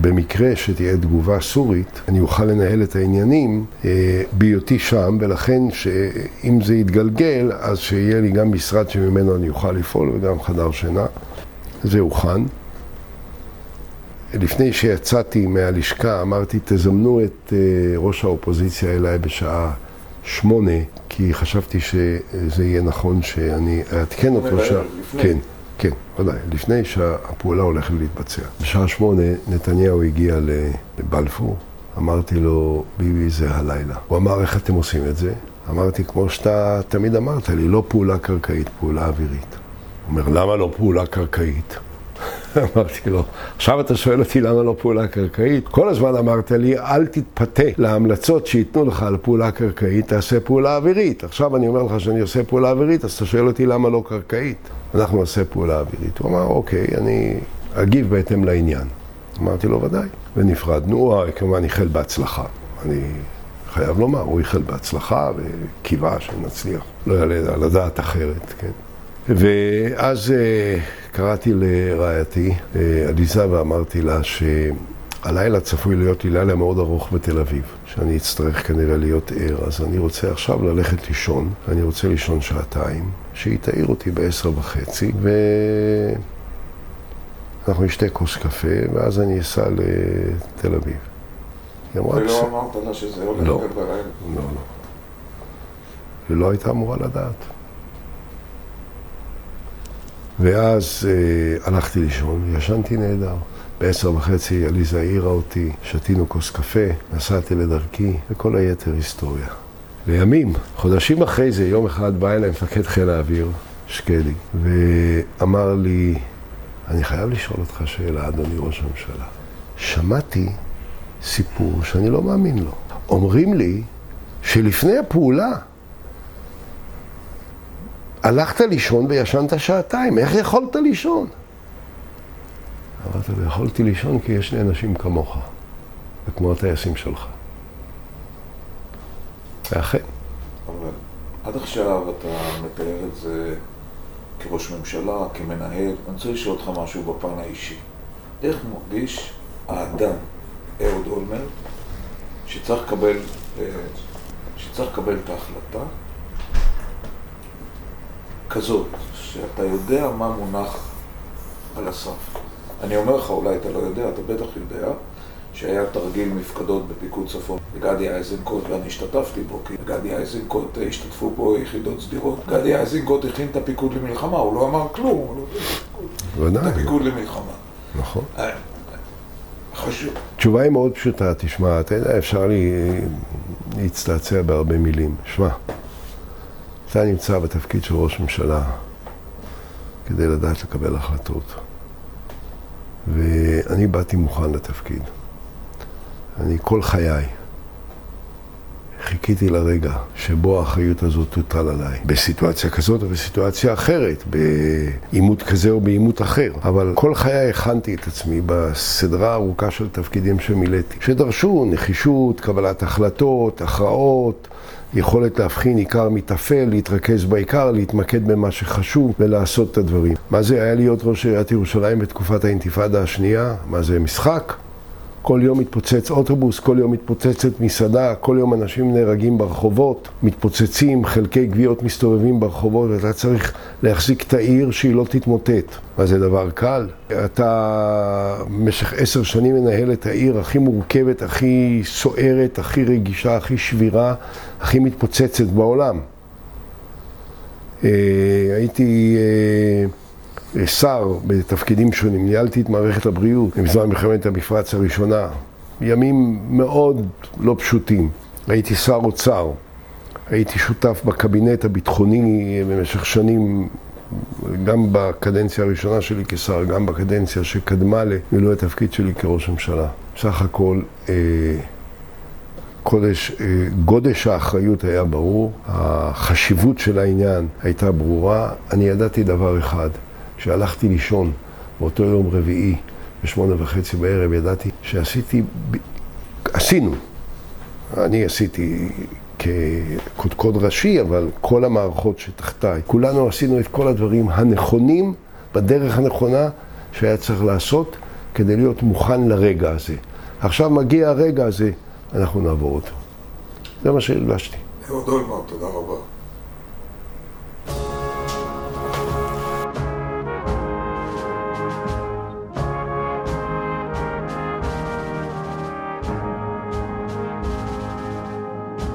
במקרה שתהיה תגובה סורית, אני אוכל לנהל את העניינים אה, בהיותי שם, ולכן שאם זה יתגלגל, אז שיהיה לי גם משרד שממנו אני אוכל לפעול וגם חדר שינה. זה הוכן. לפני שיצאתי מהלשכה אמרתי, תזמנו את אה, ראש האופוזיציה אליי בשעה שמונה, כי חשבתי שזה יהיה נכון שאני אעדכן אותו ש... כן, כן, ודאי, לפני שהפעולה הולכת להתבצע. בשעה שמונה נתניהו הגיע לבלפור, אמרתי לו, ביבי זה הלילה. הוא אמר, איך אתם עושים את זה? אמרתי, כמו שאתה תמיד אמרת לי, לא פעולה קרקעית, פעולה אווירית. הוא אומר, למה לא פעולה קרקעית? <laughs> אמרתי לו, עכשיו אתה שואל אותי למה לא פעולה קרקעית? כל הזמן אמרת לי, אל תתפתה להמלצות שייתנו לך על פעולה קרקעית, תעשה פעולה אווירית. עכשיו אני אומר לך שאני עושה פעולה אווירית, אז אתה שואל אותי למה לא קרקעית? אנחנו נעשה פעולה אווירית. הוא אמר, אוקיי, אני אגיב בהתאם לעניין. אמרתי לו, ודאי. ונפרדנו, הוא כמובן איחל בהצלחה. אני חייב לומר, הוא איחל בהצלחה וקיווה שנצליח. לא יעלה על הדעת אחרת, כן. ואז אה, קראתי לרעייתי אה, עליזה ואמרתי לה שהלילה צפוי להיות לי לילה מאוד ארוך בתל אביב, שאני אצטרך כנראה להיות ער, אז אני רוצה עכשיו ללכת לישון, אני רוצה לישון שעתיים, שהיא תעיר אותי בעשר וחצי, ואנחנו נשתה כוס קפה, ואז אני אסע לתל אביב. ולא אמרת לה שזה הולך לא, בלילה? לא, לא. היא לא הייתה אמורה לדעת. ואז אה, הלכתי לישון, ישנתי נהדר. בעשר וחצי עליזה העירה אותי, שתינו כוס קפה, נסעתי לדרכי, וכל היתר היסטוריה. לימים, חודשים אחרי זה, יום אחד בא אליי מפקד חיל האוויר, שקדי, ואמר לי, אני חייב לשאול אותך שאלה, אדוני ראש הממשלה. שמעתי סיפור שאני לא מאמין לו. אומרים לי שלפני הפעולה הלכת לישון וישנת שעתיים, איך יכולת לישון? אמרת לו, יכולתי לישון כי יש לי אנשים כמוך, וכמו הטייסים שלך. ואכן. אבל עד עכשיו אתה מתאר את זה כראש ממשלה, כמנהל. אני רוצה לשאול אותך משהו בפן האישי. איך מרגיש האדם, אהוד אולמרט, שצריך לקבל, אה, את ההחלטה כזאת, שאתה יודע מה מונח על הסף. אני אומר לך, אולי אתה לא יודע, אתה בטח יודע, שהיה תרגיל מפקדות בפיקוד צפון. גדי איזנקוט, ואני השתתפתי בו, כי גדי איזנקוט אה, השתתפו פה יחידות סדירות. גדי איזנקוט הכין את הפיקוד למלחמה, הוא לא אמר כלום, הוא לא... את הפיקוד למלחמה. נכון. אה, חשוב. התשובה היא מאוד פשוטה, תשמע, אתה יודע, אפשר לי להצטעצע בהרבה מילים. שמע, אתה נמצא בתפקיד של ראש ממשלה כדי לדעת לקבל החלטות. ואני באתי מוכן לתפקיד. אני כל חיי חיכיתי לרגע שבו האחריות הזאת תוטל עליי. בסיטואציה כזאת או בסיטואציה אחרת, בעימות כזה או בעימות אחר. אבל כל חיי הכנתי את עצמי בסדרה ארוכה של תפקידים שמילאתי, שדרשו נחישות, קבלת החלטות, הכרעות. יכולת להבחין עיקר מטפל, להתרכז בעיקר, להתמקד במה שחשוב ולעשות את הדברים. מה זה היה להיות ראש עיריית ירושלים בתקופת האינתיפאדה השנייה? מה זה משחק? כל יום מתפוצץ אוטובוס, כל יום מתפוצצת מסעדה, כל יום אנשים נהרגים ברחובות, מתפוצצים, חלקי גוויות מסתובבים ברחובות, ואתה צריך להחזיק את העיר שהיא לא תתמוטט. מה זה דבר קל? אתה במשך עשר שנים מנהל את העיר הכי מורכבת, הכי סוערת, הכי רגישה, הכי שבירה, הכי מתפוצצת בעולם. אה, הייתי... אה, שר בתפקידים שונים, ניהלתי את מערכת הבריאות בזמן מלחמת המפרץ הראשונה, ימים מאוד לא פשוטים. הייתי שר אוצר, הייתי שותף בקבינט הביטחוני במשך שנים, גם בקדנציה הראשונה שלי כשר, גם בקדנציה שקדמה למילוי התפקיד שלי כראש ממשלה. בסך הכל, אה, קודש, אה, גודש האחריות היה ברור, החשיבות של העניין הייתה ברורה. אני ידעתי דבר אחד, כשהלכתי לישון באותו יום רביעי, בשמונה וחצי בערב, ידעתי שעשיתי, עשינו, אני עשיתי כקודקוד ראשי, אבל כל המערכות שתחתיי, כולנו עשינו את כל הדברים הנכונים, בדרך הנכונה שהיה צריך לעשות כדי להיות מוכן לרגע הזה. עכשיו מגיע הרגע הזה, אנחנו נעבור אותו. זה מה שהלבשתי. אהוד אולמרט, תודה רבה.